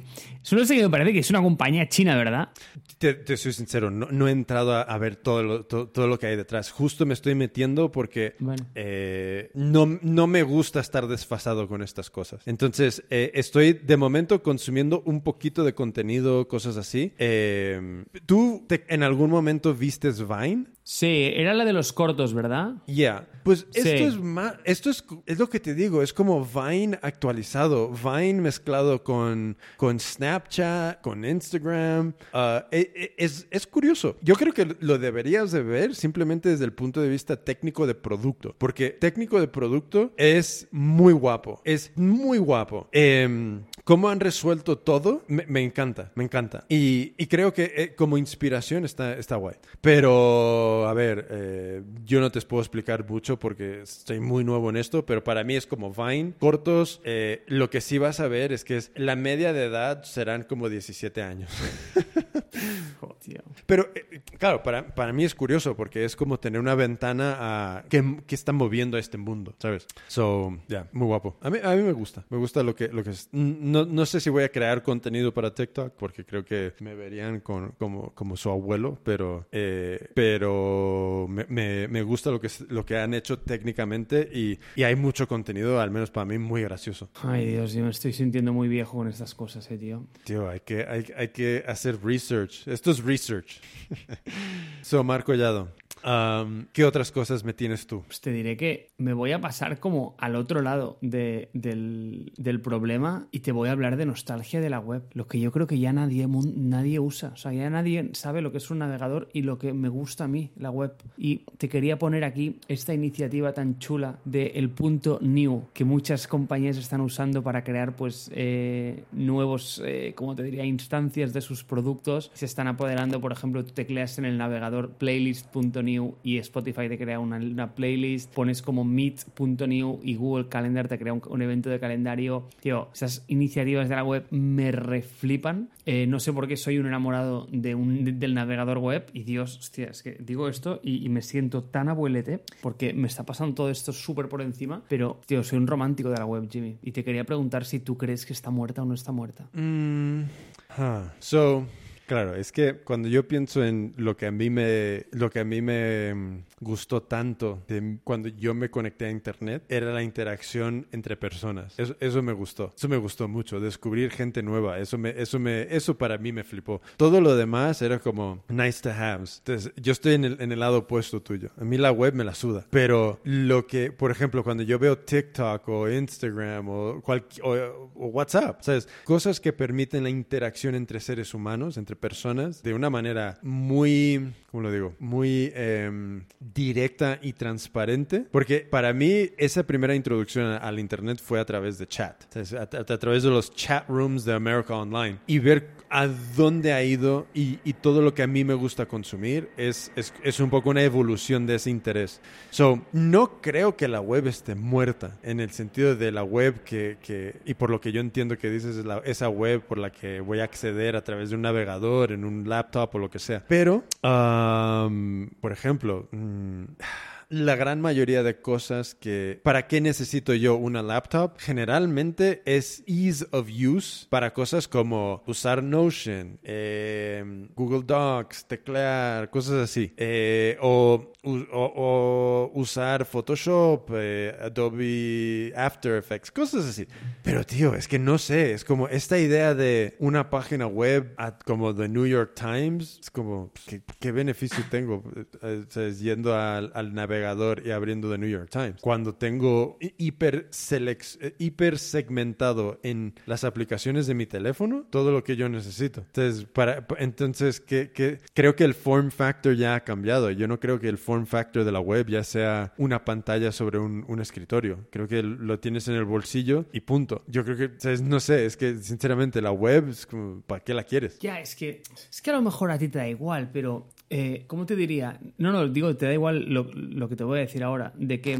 Solo sé que me parece que es una compañía china, ¿verdad? Te, soy sincero, no, he entrado a, ver todo lo, todo, lo que hay detrás. Justo me estoy metiendo porque eh, no, no me gusta estar desfasado con estas cosas. Entonces, eh, estoy de momento consumiendo un poquito de contenido, cosas así. Eh, ¿Tú en algún momento vistes Vine? Sí, era la de los cortos, ¿verdad? Ya. Pues esto es más, esto es, es, lo que te digo, es como Vine actualizado, Vine mezclado con, con Snap Snapchat, con Instagram. E- e- es, es curioso. Yo creo que lo deberías de ver simplemente desde el punto de vista técnico de producto. Porque técnico de producto es muy guapo. Es muy guapo. Em, cómo han resuelto todo, me, me encanta, me encanta. Y, y creo que eh, como inspiración está, está guay. Pero, a ver, eh, yo no te puedo explicar mucho porque estoy muy nuevo en esto, pero para mí es como Vine, cortos. eh, lo que sí vas a ver es que es, la media de edad serán como 17 años. (laughs) Pero, eh, claro, para, para mí es curioso porque es como tener una ventana a que, que está moviendo a este mundo, ¿sabes? So, ya, muy guapo. A mí, a mí me gusta, me gusta lo que, lo que es. No, no sé si voy a crear contenido para TikTok porque creo que me verían con, como, como su abuelo, pero, eh, pero me, me, me gusta lo que, es- lo que han hecho técnicamente y, y hay mucho contenido, al menos para mí, muy gracioso. Ay, Dios, yo me estoy sintiendo muy viejo con estas cosas, eh, tío. Tío, hay que, hay, hay que hacer research. Esto es research. (laughs) so, Marco Collado, um, ¿qué otras cosas me tienes tú? Pues te diré que me voy a pasar como al otro lado de- del, del problema y te voy a hablar de nostalgia de la web. Lo que yo creo que ya nadie, nadie usa. O sea, ya nadie sabe lo que es un navegador y lo que me gusta a mí, la web. Y te quería poner aquí esta iniciativa tan chula de el punto new que muchas compañías están usando para crear pues eh, nuevos, eh, como te diría, instancias de sus productos. Se están apoderando, por ejemplo, tú tecleas en el navegador playlist.new y Spotify te crea una, una playlist, pones como meet.new y Google Calendar te crea un, un evento de calendario. Tío, esas iniciativas de la web me reflipan. Eh, no sé por qué soy un enamorado de un, de- del navegador web y Dios, hostia, es que digo esto y, y me siento tan abuelete porque me está pasando todo esto súper por encima, pero, tío, soy un romántico de la web, Jimmy. Y te quería preguntar si tú crees que está muerta o no está muerta. Mm, ah, So, claro, es que cuando yo pienso en lo que a mí me, lo que a mí me mm, gustó tanto cuando yo me conecté a internet era la interacción entre personas. Eso, me gustó. Eso me gustó mucho. Descubrir gente nueva. Eso me, eso me, eso para mí me flipó. Todo lo demás era como nice to haves. Entonces, yo estoy en el, en el lado opuesto tuyo. A mí la web me la suda. Pero lo que, por ejemplo, cuando yo veo TikTok o Instagram o, o WhatsApp, ¿sabes? Cosas que permiten la interacción entre seres humanos, entre personas, de una manera muy, ¿cómo lo digo? Muy em, directa y transparente. Porque para mí esa primera introducción al Internet fue a través de chat. A, a- a través de los chat rooms de America Online. Y ver a dónde ha ido y, y todo lo que a mí me gusta consumir es, es, es un poco una evolución de ese interés. So, no creo que la web esté muerta en el sentido de la web que, que y por lo que yo entiendo que dices, es la- esa web por la que voy a acceder a través de un navegador, en un laptop o lo que sea. Pero, um, por ejemplo, mm, la gran mayoría de cosas que... ¿Para qué necesito yo una laptop? Generalmente es ease of use para cosas como usar Notion, eh, Google Docs, teclear, cosas así. Eh, o, usar Photoshop, eh, Adobe After Effects, cosas así. Pero tío, es que no sé, es como esta idea de una página web como The New York Times, es como, ¿qué, beneficio tengo eh, yendo al, al navegador y abriendo The New York Times? Cuando tengo hi- hiper, eh, hiper segmentado en las aplicaciones de mi teléfono todo lo que yo necesito. Entonces, para, pa- entonces que, que- creo que el form factor ya ha cambiado. Yo no creo que el form factor de la web ya sea una pantalla sobre un, un escritorio. Creo que lo tienes en el bolsillo y punto. Yo creo que, ¿sabes? no sé, es que sinceramente la web es como, ¿para qué la quieres? Ya, es que, es que a lo mejor a ti te da igual, pero, eh, ¿cómo te diría? No, no, digo, te da igual lo, lo que te voy a decir ahora, de que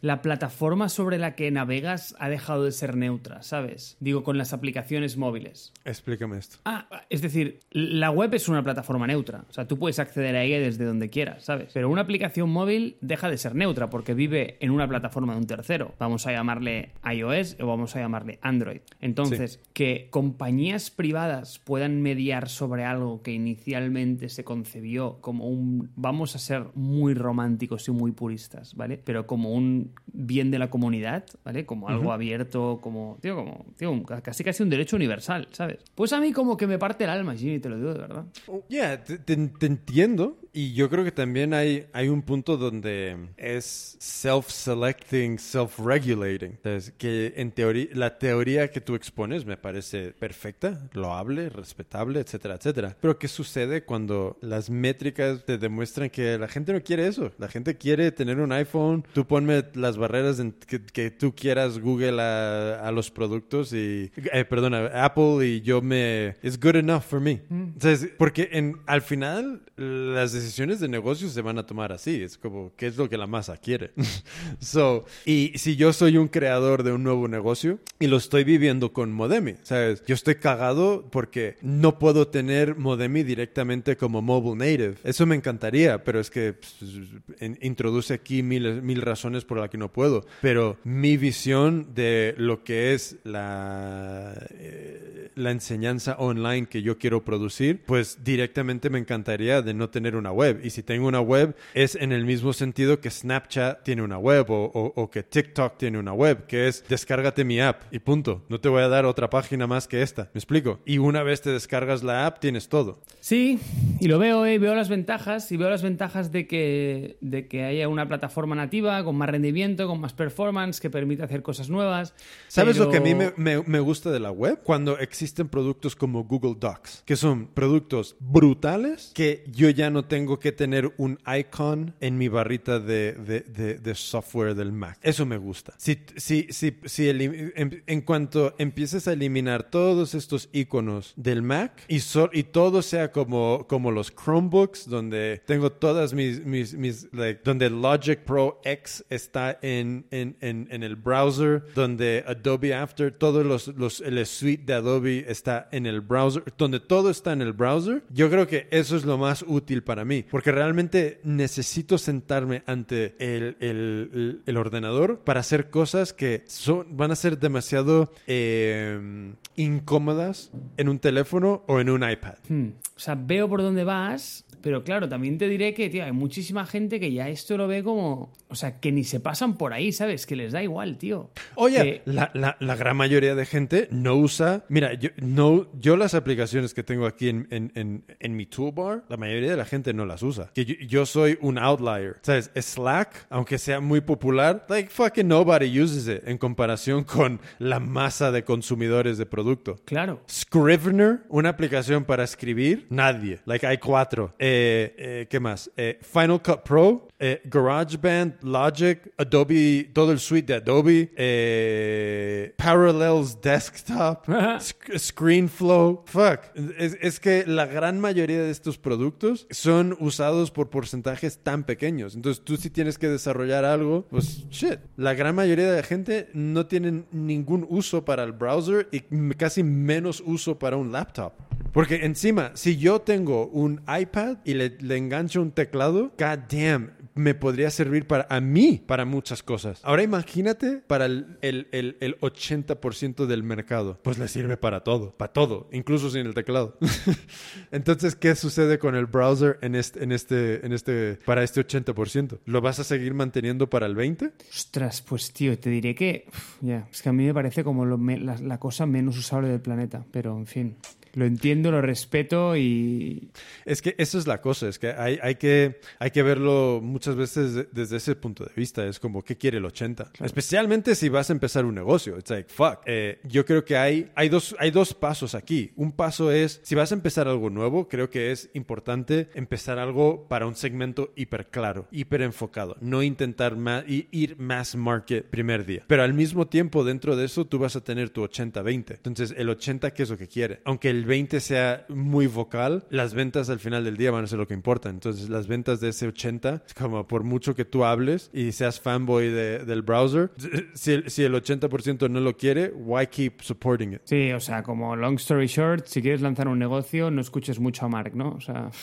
la plataforma sobre la que navegas ha dejado de ser neutra, ¿sabes? Digo, con las aplicaciones móviles. Explícame esto. Ah, es decir, la web es una plataforma neutra. O sea, tú puedes acceder a ella desde donde quieras, ¿sabes? Pero una aplicación móvil deja de ser neutra porque vive en una plataforma de un tercero. Vamos a llamarle iOS o vamos a llamarle Android. Entonces, que compañías privadas puedan mediar sobre algo que inicialmente se concebió como un... Vamos a ser muy románticos y muy puristas, ¿vale? Pero como un un bien de la comunidad, ¿vale? Como algo abierto, como, tío, como, tío, un- casi casi un derecho universal, ¿sabes? Pues a mí como que me parte el alma, Jimmy, te lo digo de verdad. Ya, te, te- te entiendo. Y yo creo que también hay, hay un punto donde es self-selecting, self-regulating. Entonces, que en teoría, la teoría que tú expones me parece perfecta, loable, respetable, etcétera, etcétera. Pero ¿qué sucede cuando las métricas te demuestran que la gente no quiere eso? La gente quiere tener un iPhone, tú ponme las barreras que, que tú quieras Google a, a los productos y, eh, perdona, Apple y yo me... It's good enough for me. Entonces, porque en, al final las decisiones de negocios se van a tomar así. Es como, ¿qué es lo que la masa quiere? (laughs) so, y si yo soy un creador de un nuevo negocio y lo estoy viviendo con Modemi, ¿sabes? Yo estoy cagado porque no puedo tener Modemi directamente como mobile native. Eso me encantaría, pero es que pues, introduce aquí mil, mil razones por las que no puedo. Pero mi visión de lo que es la, eh, la enseñanza online que yo quiero producir, pues directamente me encantaría de no tener una web. Y si tengo una web, es en el mismo sentido que Snapchat tiene una web o, o- que TikTok tiene una web, que es descárgate mi app y punto. No te voy a dar otra página más que esta. ¿Me explico? Y una vez te descargas la app, tienes todo. Sí, y lo veo, ¿eh? veo las ventajas y veo las ventajas de que, de que haya una plataforma nativa con más rendimiento, con más performance, que permite hacer cosas nuevas. ¿Sabes lo que a mí pero- me, me- me gusta de la web? Cuando existen productos como Google Docs, que son productos brutales que yo ya no tengo que tener un icon en mi barrita de, de- de- de software del Mac. Eso me gusta. Si, si, si, si elim- en, en cuanto empieces a eliminar todos estos iconos del Mac y, so- y todo sea como, como los Chromebooks, donde tengo todas mis, mis, mis like, donde Logic Pro X está en, en, en, en el browser, donde Adobe After, todos los, los, el suite de Adobe está en el browser, donde todo está en el browser, yo creo que eso es lo más útil para mí, porque realmente necesito sentarme ante el, el, el- ordenador para hacer cosas que son, van a ser demasiado eh, incómodas en un teléfono o en un iPad. Hmm. O sea, veo por dónde vas, pero claro, también te diré que, tío, hay muchísima gente que ya esto lo ve como... O sea, que ni se pasan por ahí, ¿sabes? Que les da igual, tío. Oye, Que- la, la- la gran mayoría de gente no usa. Mira, yo, no, yo las aplicaciones que tengo aquí en, en- en- en mi toolbar, la mayoría de la gente no las usa. Que yo, yo soy un outlier. ¿Sabes? Slack, aunque sea muy popular, like fucking nobody uses it en comparación con la masa de consumidores de producto. Claro. Scrivener, una aplicación para escribir, nadie. Like hay cuatro. Eh, eh, ¿Qué más? Eh, Final Cut Pro, eh, GarageBand, Logic, Adobe, todo el suite de Adobe, eh, Parallels Desktop, Sc- ScreenFlow. Fuck. Es, es que la gran mayoría de estos productos son usados por porcentajes tan pequeños. Entonces tú si tienes que desarrollar algo, pues shit. La gran mayoría de la gente no tienen ningún uso para el browser y casi menos uso para un laptop. Porque encima, si yo tengo un iPad y le, le engancho un teclado, god damn, me podría servir para a mí para muchas cosas. Ahora imagínate para el, el, el, el 80% del mercado. Pues le sirve para todo, para todo, incluso sin el teclado. (laughs) Entonces, ¿qué sucede con el browser en este, en este, en este, para este 80%? ¿Lo vas a seguir manteniendo para el 20%? Ostras, pues tío, te diré que... Ya, es que a mí me parece como la, la cosa menos usable del planeta, pero en fin. Lo entiendo, lo respeto y... Es que esa es la cosa, es que hay, hay, que, hay que verlo muchas veces de- desde ese punto de vista. Es como, ¿qué quiere el 80? Especialmente si vas a empezar un negocio. It's like, fuck. Eh, yo creo que hay, hay, dos, hay dos pasos aquí. Un paso es, si vas a empezar algo nuevo, creo que es importante empezar algo para un segmento hiper claro, hiper enfocado. No intentar i- ir mass market primer día. Pero al mismo tiempo, dentro de eso, tú vas a tener tu 80-20. Entonces, el 80, ¿qué es lo que quiere? Aunque el 20 sea muy vocal, las ventas al final del día van a ser lo que importa. Entonces, las ventas de ese 80, es como por mucho que tú hables y seas fanboy de- del browser, si el, si el 80% no lo quiere, why keep supporting it? Sí, o sea, como long story short, si quieres lanzar un negocio, no escuches mucho a Mark, ¿no? O sea... (laughs)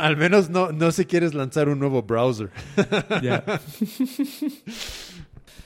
Al menos no, no si quieres lanzar un nuevo browser. Ya. (laughs)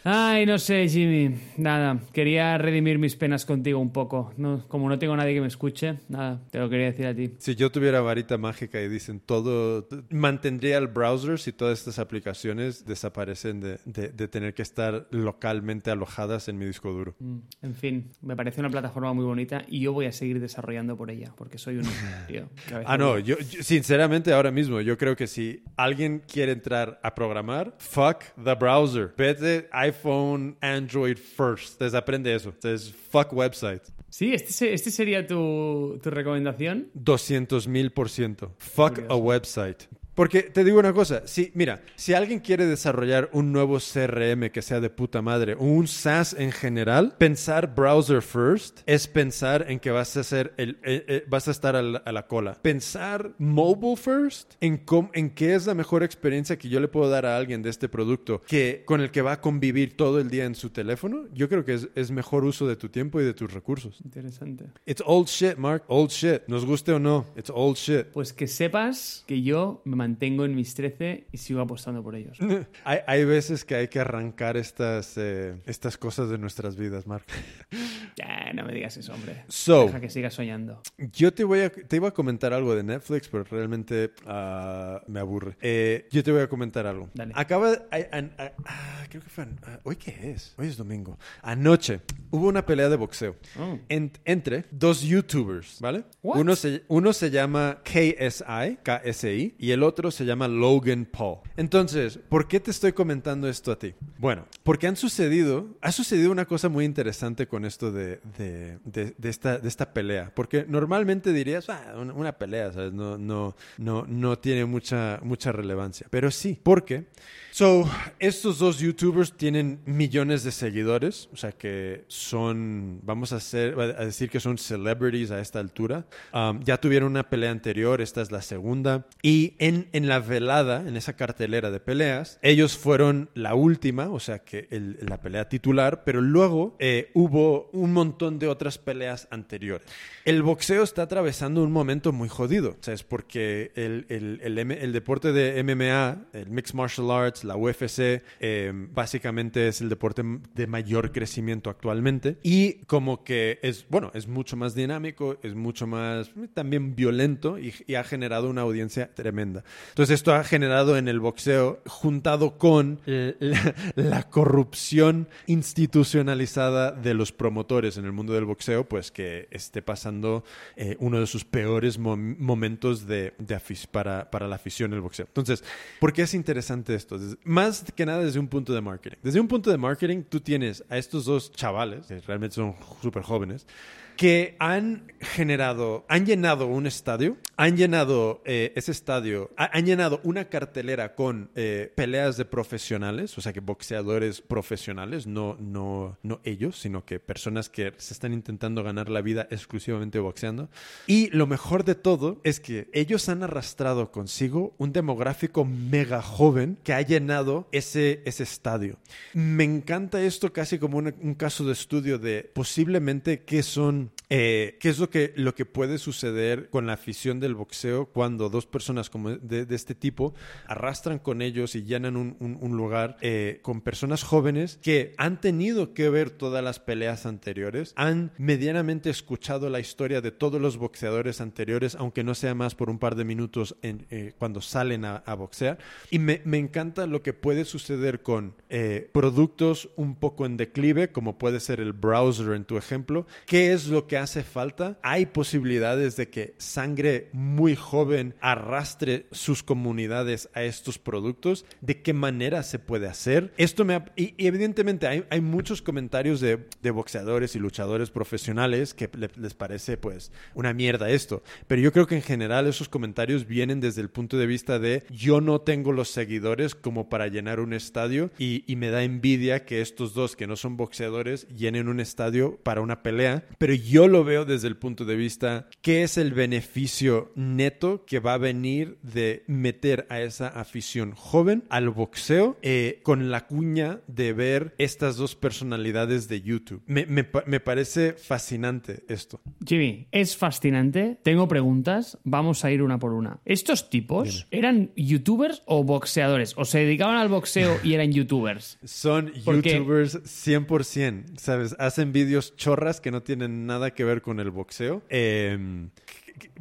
Ay, no sé, Jimmy. Nada, quería redimir mis penas contigo un poco. No, como no tengo nadie que me escuche, nada, te lo quería decir a ti. Si yo tuviera varita mágica y dicen todo, mantendría el browser si todas estas aplicaciones desaparecen de, de- de tener que estar localmente alojadas en mi disco duro. Mm, En fin, me parece una plataforma muy bonita y yo voy a seguir desarrollando por ella, porque soy un (laughs) tío. Ah, no, yo, yo- sinceramente ahora mismo yo creo que si alguien quiere entrar a programar, fuck the browser. Vete iPhone, Android first. Entonces aprende eso. Entonces, fuck website. Sí, este, este sería tu, tu recomendación. 200 mil por ciento. Fuck Curioso. a website. Porque te digo una cosa, si, mira, si alguien quiere desarrollar un nuevo CRM que sea de puta madre o un SaaS en general, pensar browser first es pensar en que vas a ser el, eh, eh, vas a estar a la, a la cola. Pensar mobile first en, cómo- en qué es la mejor experiencia que yo le puedo dar a alguien de este producto que con el que va a convivir todo el día en su teléfono, yo creo que es, es mejor uso de tu tiempo y de tus recursos. Interesante. It's old shit, Mark. Old shit. Nos guste o no, it's old shit. Pues que sepas que yo me mantengo en mis 13 y sigo apostando por ellos. (laughs) Hay, hay veces que hay que arrancar estas, eh, estas cosas de nuestras vidas, Mark. (laughs) Ya, no me digas eso, hombre. So, Deja que sigas soñando. yo te, voy a, te iba a comentar algo de Netflix, pero realmente ah, me aburre. Eh, yo te voy a comentar algo. Dale. Acaba, ay, an- ah, ah, creo que fue, an- ah, ¿hoy qué es? Hoy es domingo. Anoche hubo una pelea de boxeo Oh. en- entre dos YouTubers, ¿vale? What? Uno se, uno se llama KSI, KSI, y el otro se llama Logan Paul. Entonces, ¿por qué te estoy comentando esto a ti? Bueno, porque han sucedido, ha sucedido una cosa muy interesante con esto de, de, de- esta, de esta pelea. Porque normalmente dirías, "Ah, una, una pelea, ¿sabes? No, no, no, no tiene mucha, mucha relevancia. Pero sí, porque... So, estos dos youtubers tienen millones de seguidores, o sea que son, vamos a, hacer, a decir que son celebrities a esta altura. Um, ya tuvieron una pelea anterior, esta es la segunda. Y en, en la velada, en esa cartelera de peleas, ellos fueron la última, o sea que el- la pelea titular, pero luego eh, hubo un montón de otras peleas anteriores. El boxeo está atravesando un momento muy jodido, o sea, es porque el, el- el el deporte de MMA, el Mixed Martial Arts, la UFC, eh, básicamente es el deporte de mayor crecimiento actualmente y como que es, bueno, es mucho más dinámico, es mucho más eh, también violento y, y ha generado una audiencia tremenda. Entonces esto ha generado en el boxeo, juntado con eh, la, (laughs) la corrupción institucionalizada de los promotores en el mundo del boxeo, pues que esté pasando eh, uno de sus peores mom- momentos de, de para, para la afición del boxeo. Entonces, ¿por qué es interesante esto? Des- Más que nada desde un punto de marketing. Desde un punto de marketing, tú tienes a estos dos chavales, que realmente son súper jóvenes, que han generado, han llenado un estadio, han llenado eh, ese estadio, ha- han llenado una cartelera con eh, peleas de profesionales, o sea que boxeadores profesionales, no, no, no ellos, sino que personas que se están intentando ganar la vida exclusivamente boxeando. Y lo mejor de todo es que ellos han arrastrado consigo un demográfico mega joven que ha llenado ese, ese estadio. Me encanta esto casi como una- un caso de estudio de posiblemente qué son eh, ¿Qué es lo que, lo que puede suceder con la afición del boxeo cuando dos personas como de, de este tipo arrastran con ellos y llenan un, un- un lugar eh, con personas jóvenes que han tenido que ver todas las peleas anteriores, han medianamente escuchado la historia de todos los boxeadores anteriores, aunque no sea más por un par de minutos en, eh, cuando salen a, a boxear. Y me, me encanta lo que puede suceder con eh, productos un poco en declive, como puede ser el browser en tu ejemplo. ¿Qué es lo que hace falta? Hay posibilidades de que sangre muy joven arrastre sus comunidades a estos productos. ¿De qué manera se puede hacer? Esto me y, y evidentemente hay, hay muchos comentarios de, de boxeadores y luchadores profesionales que le- les parece pues una mierda esto. Pero yo creo que en general esos comentarios vienen desde el punto de vista de yo no tengo los seguidores como para llenar un estadio y, y me da envidia que estos dos que no son boxeadores llenen un estadio para una pelea, pero yo lo veo desde el punto de vista, ¿qué es el beneficio neto que va a venir de meter a esa afición joven al boxeo eh, con la cuña de ver estas dos personalidades de YouTube? Me, me me parece fascinante esto. Jimmy, es fascinante. Tengo preguntas. Vamos a ir una por una. ¿Estos tipos eran youtubers o boxeadores? ¿O se dedicaban al boxeo y eran youtubers? (laughs) Son youtubers 100%, ¿sabes? Hacen vídeos chorras que no tienen nada que ver con el boxeo. Eh,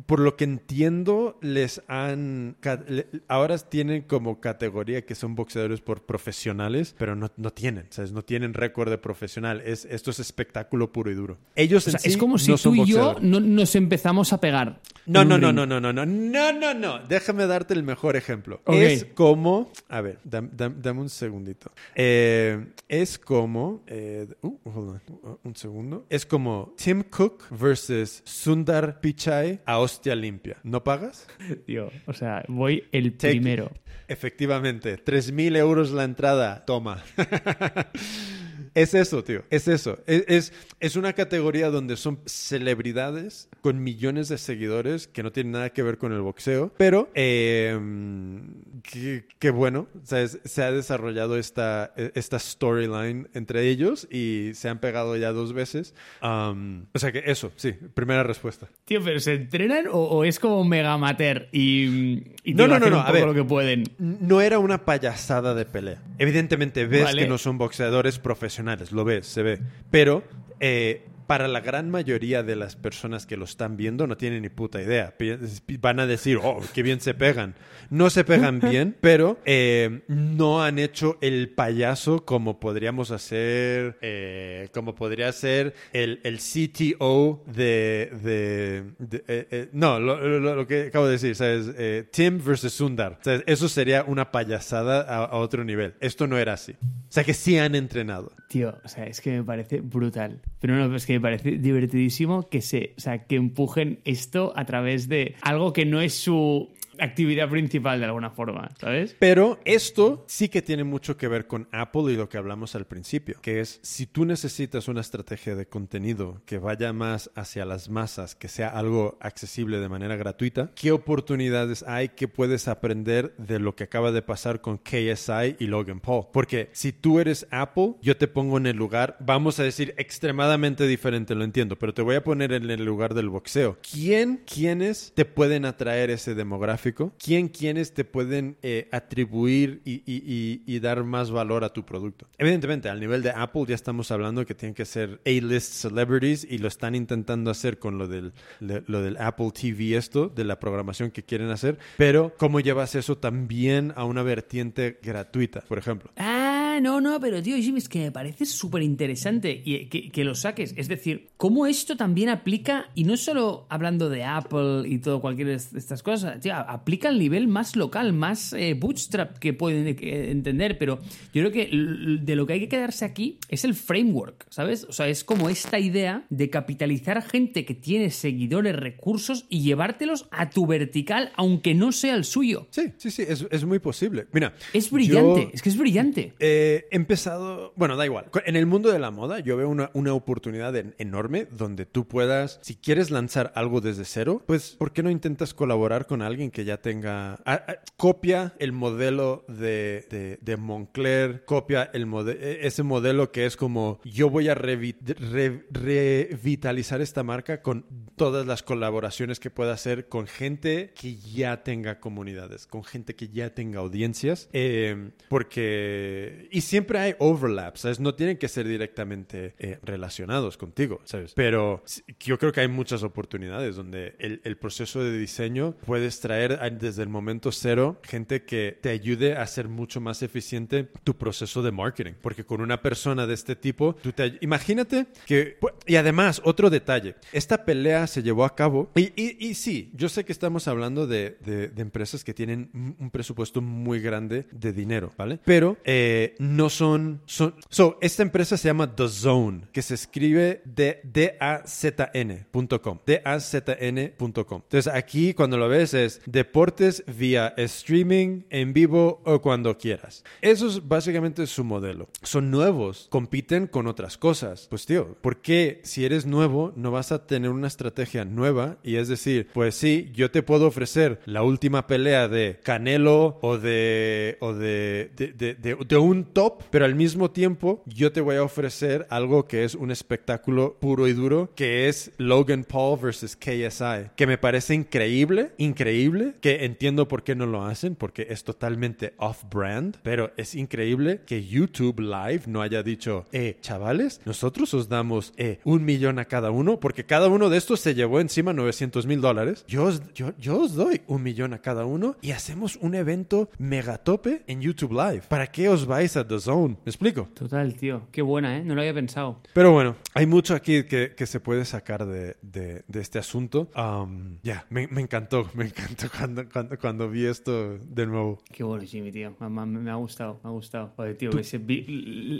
por lo que entiendo, les han... Ahora tienen como categoría que son boxeadores por profesionales, pero no, no tienen, ¿sabes? No tienen récord de profesional. Es, esto es espectáculo puro y duro. Ellos O sea, en sí es como si no tú y yo no- nos empezamos a pegar. No, no, no, no, no, no, no, no, no, no. Déjame darte el mejor ejemplo. Es como, a ver, dam- dam- dame un segundito. Eh, es como, eh, uh, hold on, uh, un segundo. Es como Tim Cook versus Sundar Pichai a hostia limpia. ¿No pagas? (laughs) Tío, o sea, voy el primero. Efectivamente, 3.000 euros la entrada, toma. (laughs) es eso, tío, es eso. Es, es, es una categoría donde son celebridades con millones de seguidores que no tienen nada que ver con el boxeo, pero eh, que bueno, ¿sabes? se ha desarrollado esta, esta storyline entre ellos y se han pegado ya dos veces. Um, o sea que eso, sí, primera respuesta. Tío, pero ¿se entrenan o, o es como mega amateur y, y No, no, no, a ver. lo que pueden? No era una payasada de pelea. Evidentemente ves Vale. que no son boxeadores profesionales, lo ves, se ve. Pero eh, para la gran mayoría de las personas que lo están viendo no tienen ni puta idea. Van a decir, oh, qué bien se pegan. No se pegan (laughs) bien, pero eh, no han hecho el payaso como podríamos hacer, eh, como podría ser el, el CTO de... de- de- eh, eh, no, lo, lo- lo que acabo de decir, ¿sabes? Eh, Tim versus Sundar. ¿Sabes? Eso sería una payasada a, a otro nivel. Esto no era así. O sea que sí han entrenado. Tío, o sea, es que me parece brutal. Pero no, es que me parece divertidísimo que se, o sea, que empujen esto a través de algo que no es su actividad principal de alguna forma, ¿sabes? Pero esto sí que tiene mucho que ver con Apple y lo que hablamos al principio, que es si tú necesitas una estrategia de contenido que vaya más hacia las masas, que sea algo accesible de manera gratuita, ¿qué oportunidades hay que puedes aprender de lo que acaba de pasar con KSI y Logan Paul? Porque si tú eres Apple, yo te pongo en el lugar, vamos a decir extremadamente diferente, lo entiendo, pero te voy a poner en el lugar del boxeo. ¿Quién, quiénes te pueden atraer ese demográfico? ¿Quién, quiénes te pueden eh, atribuir y, y- y- y dar más valor a tu producto? Evidentemente, al nivel de Apple ya estamos hablando que tienen que ser A-list celebrities y lo están intentando hacer con lo del, le- lo del Apple TV esto, de la programación que quieren hacer, pero ¿cómo llevas eso también a una vertiente gratuita, por ejemplo? Ah, no, no, pero tío, Jimmy, es que me parece súper interesante y que, que lo saques. Es decir, cómo esto también aplica, y no solo hablando de Apple y todo cualquiera de estas cosas, tío, aplica al nivel más local, más eh, bootstrap que pueden eh, entender, pero yo creo que de lo que hay que quedarse aquí es el framework, ¿sabes? O sea, es como esta idea de capitalizar a gente que tiene seguidores, recursos y llevártelos a tu vertical, aunque no sea el suyo. Sí, sí, sí, es, es muy posible. Mira, Es brillante, yo- es que es brillante. Eh, he empezado, bueno, da igual. En el mundo de la moda yo veo una, una oportunidad en- enorme donde tú puedas, si quieres lanzar algo desde cero, pues ¿por qué no intentas colaborar con alguien que ya tenga, a- a- copia el modelo de, de, de Moncler, copia el mode- e- ese modelo que es como yo voy a revi- re- revitalizar esta marca con todas las colaboraciones que pueda hacer con gente que ya tenga comunidades, con gente que ya tenga audiencias, eh, porque... Y siempre hay overlaps, ¿sabes? No tienen que ser directamente eh, relacionados contigo, ¿sabes? Pero yo creo que hay muchas oportunidades donde el, el proceso de diseño puedes traer desde el momento cero gente que te ayude a hacer mucho más eficiente tu proceso de marketing, porque con una persona de este tipo, tú te... Imagínate que... Y además, otro detalle, esta pelea se llevó a cabo y, y- y sí, yo sé que estamos hablando de, de- de empresas que tienen un presupuesto muy grande de dinero, ¿vale? Pero eh, no son, son... So, esta empresa se llama The Zone, que se escribe de D-A-Z-N.com. D-A-Z-N.com. Entonces aquí cuando lo ves es deportes vía streaming, en vivo o cuando quieras. Eso es básicamente su modelo. Son nuevos, compiten con otras cosas. Pues tío, ¿por qué si eres nuevo no vas a tener una estrategia nueva? Y es decir, pues sí, yo te puedo ofrecer la última pelea de Canelo o de, o de, de, de- de- de un top, pero al mismo tiempo yo te voy a ofrecer algo que es un espectáculo puro y duro, que es Logan Paul versus KSI, que me parece increíble, increíble, que entiendo por qué no lo hacen, porque es totalmente off-brand, pero es increíble que YouTube Live no haya dicho, eh, chavales, nosotros os damos eh, un millón a cada uno, porque cada uno de estos se llevó encima 900 mil dólares. Yo os, yo, yo os doy un millón a cada uno y hacemos un evento megatope en YouTube Live. ¿Para qué os vais a The Zone? ¿Me explico? Total, tío. Qué buena, ¿eh? No lo había pensado. Pero bueno, hay mucho aquí que, que se puede sacar de, de- de este asunto. Um, ya, me, me encantó, (laughs) me encantó cuando, cuando, cuando vi esto de nuevo. Qué bueno, Jimmy, tío. Me, me- me ha gustado, me ha gustado. Joder, tío, hubiese vi-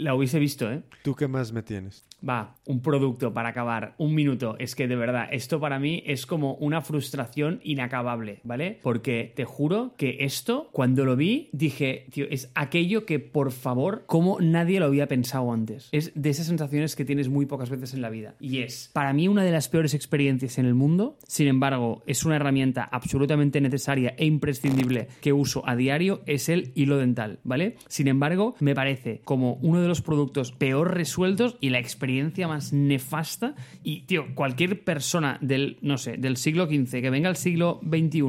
la hubiese visto, ¿eh? ¿Tú qué más me tienes? Va, un producto para acabar, un minuto. Es que de verdad, esto para mí es como una frustración inacabable, ¿vale? Porque te juro que esto, cuando lo vi, dije, tío, es aquello que por favor, como nadie lo había pensado antes. Es de esas sensaciones que tienes muy pocas veces en la vida. Y es, para mí, una de las peores experiencias en el mundo. Sin embargo, es una herramienta absolutamente necesaria e imprescindible que uso a diario, es el hilo dental, ¿vale? Sin embargo, me parece como uno de los productos peor resueltos y la experiencia más nefasta. Y, tío, cualquier persona del, no sé, del siglo XV que venga al siglo XXI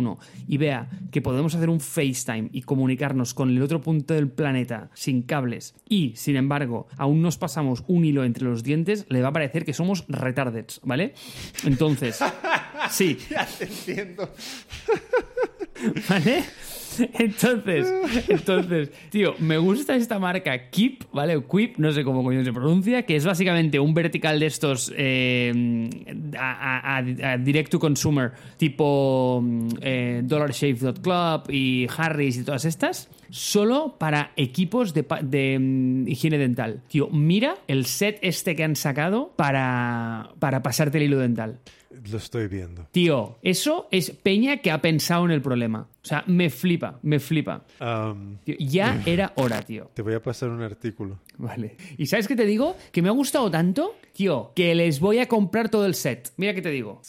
y vea que podemos hacer un FaceTime y comunicarnos con el otro punto del planeta sin cables y, sin embargo, aún nos pasamos un hilo entre los dientes, le va a parecer que somos retardeds, ¿vale? Entonces, (laughs) sí, Ya te entiendo. (laughs) ¿Vale? Entonces, entonces, tío, me gusta esta marca Keep, ¿vale? O Quip, no sé cómo coño se pronuncia, que es básicamente un vertical de estos eh, a, a- a- a direct to consumer, tipo mm, eh, DollarShave.club y Harris y todas estas, solo para equipos de, de, mm, higiene dental. Tío, mira el set este que han sacado para, para pasarte el hilo dental. Lo estoy viendo. Tío, eso es Peña que ha pensado en el problema. O sea, me flipa, me flipa. Um, Tío, ya (laughs) era hora, tío. te voy a pasar un artículo. Vale. ¿Y sabes qué te digo? Que me ha gustado tanto, tío, que les voy a comprar todo el set. Mira qué te digo.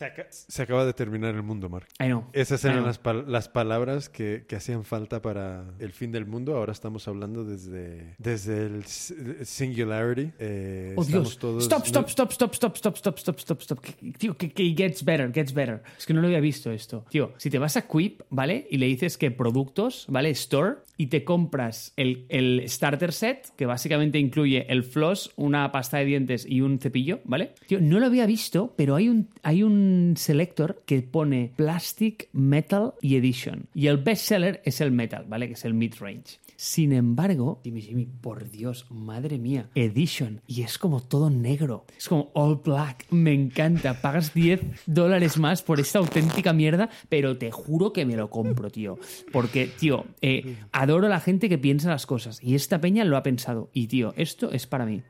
Se, aca- se acaba de terminar el mundo, Mark. Esas eran las, pal- las palabras que, que hacían falta para el fin del mundo. Ahora estamos hablando desde, desde el singularity. Eh, Oh, Dios. todos- Stop, stop, stop, stop, stop, stop, stop, stop, stop, Tío, que, que gets better, gets better. Es que no lo había visto esto. Tío, si te vas a Quip, ¿vale? Y le dices que productos, ¿vale? Store, y te compras el, el starter set, que básicamente incluye el floss, una pasta de dientes y un cepillo, ¿vale? Tío, no lo había visto, pero hay un, hay un selector que pone Plastic, Metal y Edition. Y el bestseller es el Metal, ¿vale? Que es el mid-range. Sin embargo, Jimmy, Jimmy, por Dios, madre mía, Edition. Y es como todo negro. Es como all black. Me encanta. Pagas 10 dólares más por esta auténtica mierda, pero te juro que me lo compro, tío. Porque, tío, eh, adoro a la gente que piensa las cosas. Y esta peña lo ha pensado. Y, tío, esto es para mí.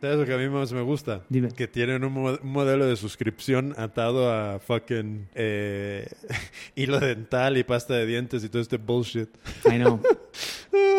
¿Sabes lo que a mí más me gusta? Dime. Que tienen un, mo- un modelo de suscripción atado a fucking eh, (laughs) hilo dental y pasta de dientes y todo este bullshit. I know. (laughs)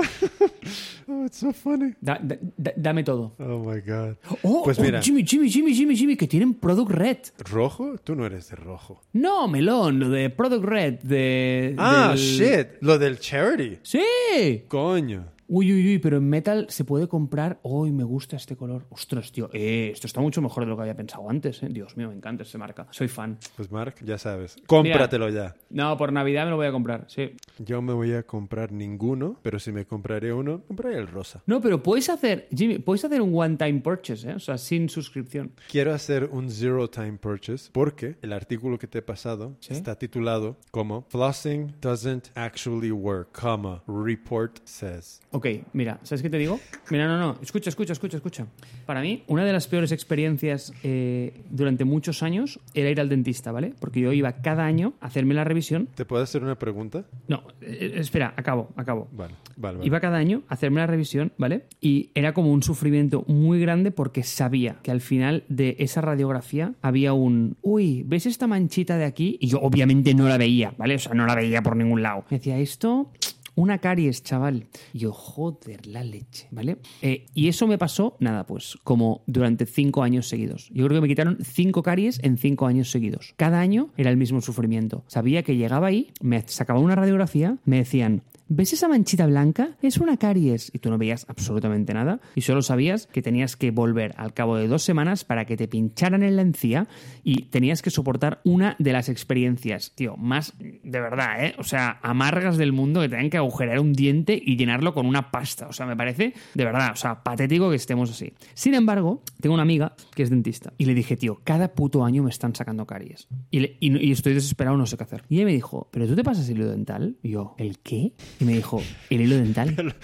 (laughs) Oh, it's so funny. Da- da- da- dame todo. Oh my god. Oh, pues oh, Jimmy, Jimmy, Jimmy, Jimmy, Jimmy, que tienen Product Red. ¿rojo? Tú no eres de rojo. No, melón, lo de Product Red. De, Ah, del- shit. Lo del charity. Sí. Coño. Uy, uy, uy, pero en metal se puede comprar. Uy, me gusta este color. Ostras, tío. Eh, esto está mucho mejor de lo que había pensado antes. eh. Dios mío, me encanta esta marca. Soy fan. Pues Mark, ya sabes. Cómpratelo ya. No, por Navidad me lo voy a comprar, sí. Yo me voy a comprar ninguno, pero si me compraré uno, compraré el rosa. No, pero puedes hacer, Jimmy, puedes hacer un one-time purchase, ¿eh? O sea, sin suscripción. Quiero hacer un zero time purchase porque el artículo que te he pasado ¿Sí? está titulado como Flossing doesn't actually work, comma, report says. Ok. Ok, mira, ¿sabes qué te digo? Mira, no, no, escucha, escucha, escucha, escucha. Para mí, una de las peores experiencias eh, durante muchos años era ir al dentista, ¿vale? Porque yo iba cada año a hacerme la revisión. ¿Te puedo hacer una pregunta? No, eh, espera, acabo, acabo. Vale, vale, vale. Iba cada año a hacerme la revisión, ¿vale? Y era como un sufrimiento muy grande porque sabía que al final de esa radiografía había un, uy, ¿ves esta manchita de aquí? Y yo obviamente no la veía, ¿vale? O sea, no la veía por ningún lado. Me decía, esto una caries, chaval. Y yo, joder, la leche, ¿vale? Eh, y eso me pasó, nada, pues como durante cinco años seguidos. Yo creo que me quitaron cinco caries en cinco años seguidos. Cada año era el mismo sufrimiento. Sabía que llegaba ahí, me sacaba una radiografía, me decían, ¿ves esa manchita blanca? Es una caries. Y tú no veías absolutamente nada. Y solo sabías que tenías que volver al cabo de dos semanas para que te pincharan en la encía y tenías que soportar una de las experiencias, tío, más de verdad, ¿eh? O sea, amargas del mundo que tengan que agujerear un diente y llenarlo con una pasta. O sea, me parece de verdad, o sea, patético que estemos así. Sin embargo, tengo una amiga que es dentista y le dije, tío, cada puto año me están sacando caries. Y, le- y- estoy desesperado, no sé qué hacer. Y ella me dijo, ¿pero tú te pasas hilo dental? Y yo, ¿el qué? Y me dijo, ¿el hilo dental?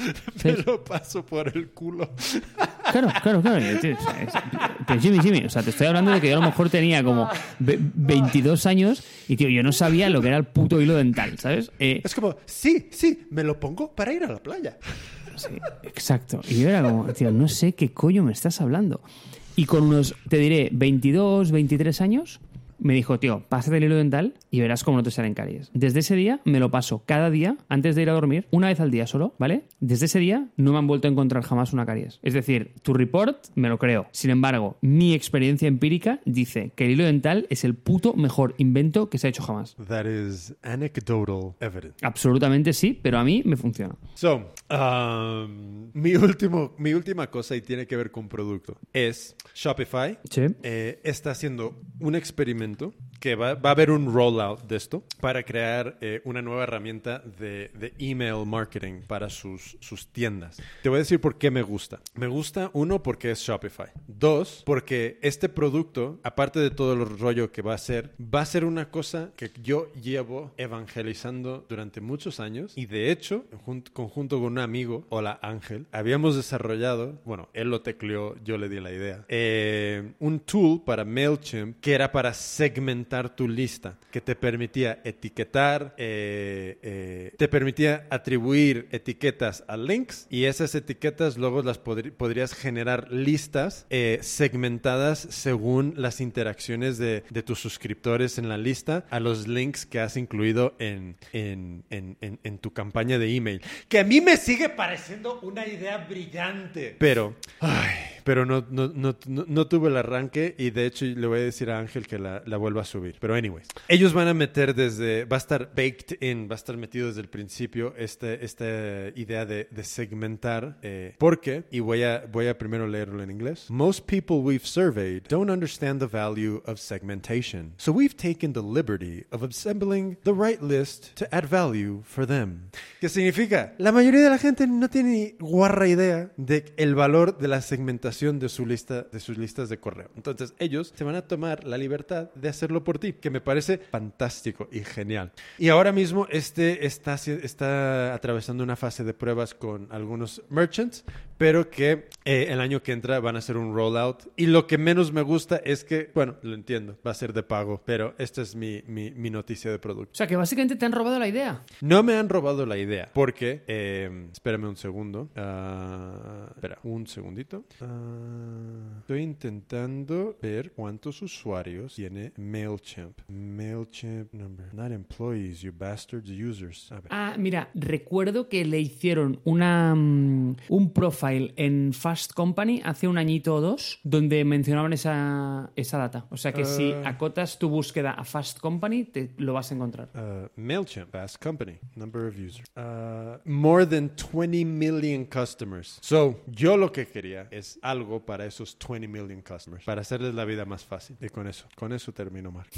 Me lo paso por el culo. Claro, claro, claro. Pero Jimmy, Jimmy, o sea, te estoy hablando de que yo a lo mejor tenía como ve- 22 años y, tío, yo no sabía lo que era el puto hilo dental, ¿sabes? Eh, Es como, sí, sí, me lo pongo para ir a la playa. Sí, exacto. Y yo era como, tío, no sé qué coño me estás hablando. Y con unos, te diré, 22, 23 años, me dijo, tío, pásate el hilo dental y verás cómo no te salen caries. Desde ese día me lo paso cada día, antes de ir a dormir, una vez al día solo, ¿vale? Desde ese día no me han vuelto a encontrar jamás una caries. Es decir, tu report me lo creo. Sin embargo, mi experiencia empírica dice que el hilo dental es el puto mejor invento que se ha hecho jamás. That is anecdotal evidence. Absolutamente sí, pero a mí me funciona. So, um, mi, último, mi última cosa y tiene que ver con producto es Shopify. Sí. eh, está haciendo un experimento momento que va, va a haber un rollout de esto para crear eh, una nueva herramienta de, de email marketing para sus, sus tiendas. Te voy a decir por qué me gusta. Me gusta, uno, porque es Shopify. Dos, porque este producto, aparte de todo el rollo que va a ser, va a ser una cosa que yo llevo evangelizando durante muchos años y de hecho, jun- conjunto con un amigo, hola Ángel, habíamos desarrollado, bueno, él lo tecleó, yo le di la idea, eh, un tool para MailChimp que era para segmentar tu lista, que te permitía etiquetar, eh, eh, te permitía atribuir etiquetas a links y esas etiquetas luego las podrías generar listas eh, segmentadas según las interacciones de, tus suscriptores en la lista a los links que has incluido en, tu campaña de email. Que a mí me sigue pareciendo una idea brillante. Pero, pero no, no, no, no, tuve el arranque y de hecho le voy a decir a Ángel que la, la vuelva a subir. Pero anyways, ellos van a meter desde, va a estar baked in, va a estar metido desde el principio este, esta idea de, de segmentar. eh, porque, y voy a, voy a primero leerlo en inglés, most people we've surveyed don't understand the value of segmentation. So we've taken the liberty of assembling the right list to add value for them. ¿Qué significa? La mayoría de la gente no tiene ni guarra idea de el valor de la segmentación de su lista, de sus listas de correo. Entonces ellos se van a tomar la libertad de hacerlo por ti, que me parece fantástico y genial. Y ahora mismo este está, está atravesando una fase de pruebas con algunos merchants, pero que eh, el año que entra van a hacer un rollout. Y lo que menos me gusta es que, bueno, lo entiendo, va a ser de pago, pero esta es mi, mi, mi noticia de producto. O sea, que básicamente te han robado la idea. No me han robado la idea, porque, eh, espérame un segundo. Ah, espera, un segundito. Ah, estoy intentando ver cuántos usuarios tiene MailChimp. MailChimp number. Not employees, you bastards, users. A ver. Ah, mira, recuerdo que le hicieron una, mm, un profile en Fast Company hace un añito o dos donde mencionaban esa, esa data. O sea que si Ah. acotas tu búsqueda a Fast Company, te lo vas a encontrar. Uh, MailChimp, Fast Company, number of users. Uh, more than 20 million customers. So, yo lo que quería es algo para esos 20 million customers, para hacerles la vida más fácil. Y con eso, con eso termino, Mark.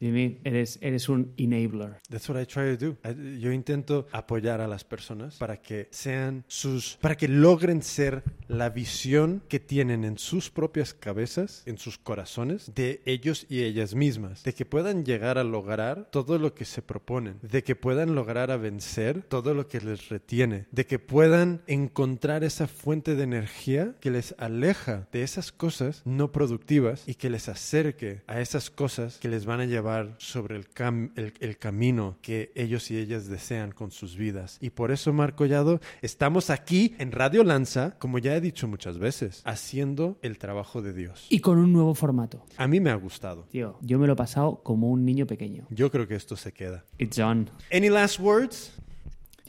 Jimmy, eres, eres un enabler. That's what I try to do. Yo intento apoyar a las personas para que sean sus, para que logren ser la visión que tienen en sus propias cabezas, en sus corazones, de ellos y ellas mismas, de que puedan llegar a lograr todo lo que se proponen, de que puedan lograr a vencer todo lo que les retiene, de que puedan encontrar esa fuente de energía que les aleja de esas cosas no productivas y que les acerque a esas cosas que les van a llevar sobre el, cam- el- el camino que ellos y ellas desean con sus vidas. Y por eso, Marco Collado, estamos aquí en Radio Lanza, como ya he dicho muchas veces, haciendo el trabajo de Dios. Y con un nuevo formato. A mí me ha gustado. Tío, yo me lo he pasado como un niño pequeño. Yo creo que esto se queda. It's on. Any last words?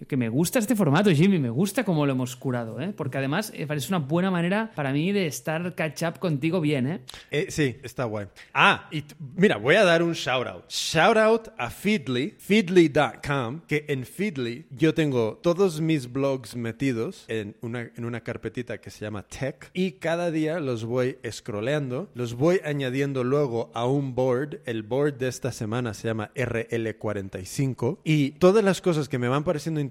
Que me gusta este formato, Jimmy, me gusta cómo lo hemos curado, ¿eh? Porque además eh, es una buena manera para mí de estar catch up contigo bien, ¿eh? Eh, sí, está guay. Ah, y mira, voy a dar un shout out. Shout out a Feedly, feedly.com, que en Feedly yo tengo todos mis blogs metidos en una, en una carpetita que se llama Tech y cada día los voy scrolleando, los voy añadiendo luego a un board. El board de esta semana se llama RL45 y todas las cosas que me van pareciendo interesantes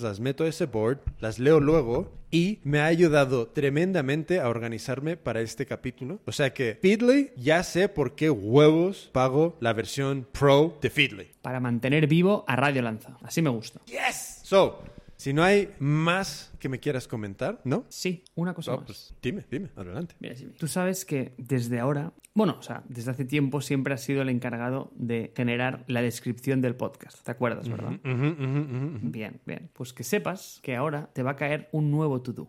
las meto a ese board, las leo luego y me ha ayudado tremendamente a organizarme para este capítulo. O sea que Feedly, ya sé por qué huevos pago la versión pro de Feedly. Para mantener vivo a Radio Lanza. Así me gusta. Yes. So, si no hay más que me quieras comentar, ¿no? Sí, una cosa más. pues dime, dime, adelante. Mira, Jimmy, tú sabes que desde ahora, bueno, o sea, desde hace tiempo siempre has sido el encargado de generar la descripción del podcast. ¿Te acuerdas, verdad? Ujú, ujú. Bien, bien. Pues que sepas que ahora te va a caer un nuevo to-do.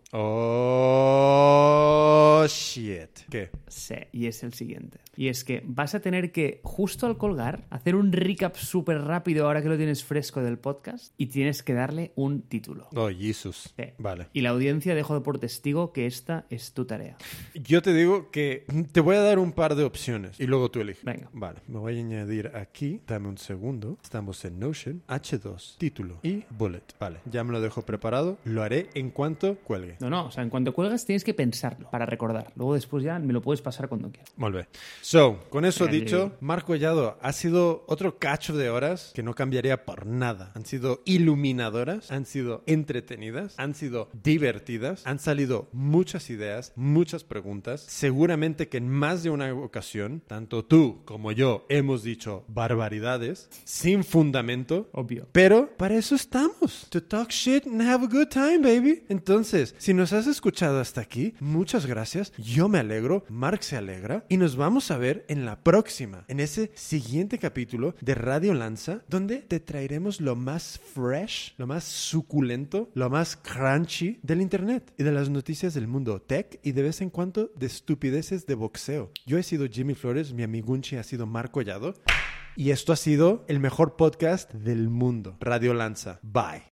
Oh, shit. ¿Qué? Sí, y es el siguiente. Y es que vas a tener que, justo al colgar, hacer un recap súper rápido ahora que lo tienes fresco del podcast y tienes que darle un título. Oh, Jesus. Sí. Vale. Y la audiencia dejo por testigo que esta es tu tarea. Yo te digo que te voy a dar un par de opciones y luego tú eliges. Venga. Vale, me voy a añadir aquí, dame un segundo. Estamos en Notion, H2, título y bullet. Vale, ya me lo dejo preparado. Lo haré en cuanto cuelgue. No, no, o sea, en cuanto cuelgas tienes que pensarlo para recordar. Luego después ya me lo puedes pasar cuando quieras. Muy bien. So, con eso Venga, dicho, Diego. Marco Collado ha sido otro cacho de horas que no cambiaría por nada. Han sido iluminadoras, han sido entretenidas, han sido divertidas, han salido muchas ideas, muchas preguntas. Seguramente que en más de una ocasión, tanto tú como yo hemos dicho barbaridades sin fundamento. Obvio. Pero para eso estamos. To talk shit and have a good time, baby. Entonces, si nos has escuchado hasta aquí, muchas gracias. Yo me alegro, Mark se alegra. Y nos vamos a ver en la próxima, en ese siguiente capítulo de Radio Lanza, donde te traeremos lo más fresh, lo más suculento, lo más crunchy del internet y de las noticias del mundo tech y de vez en cuando de estupideces de boxeo. Yo he sido Jimmy Flores, mi amigunchi ha sido Marco Collado. Y esto ha sido el mejor podcast del mundo, Radio Lanza. Bye.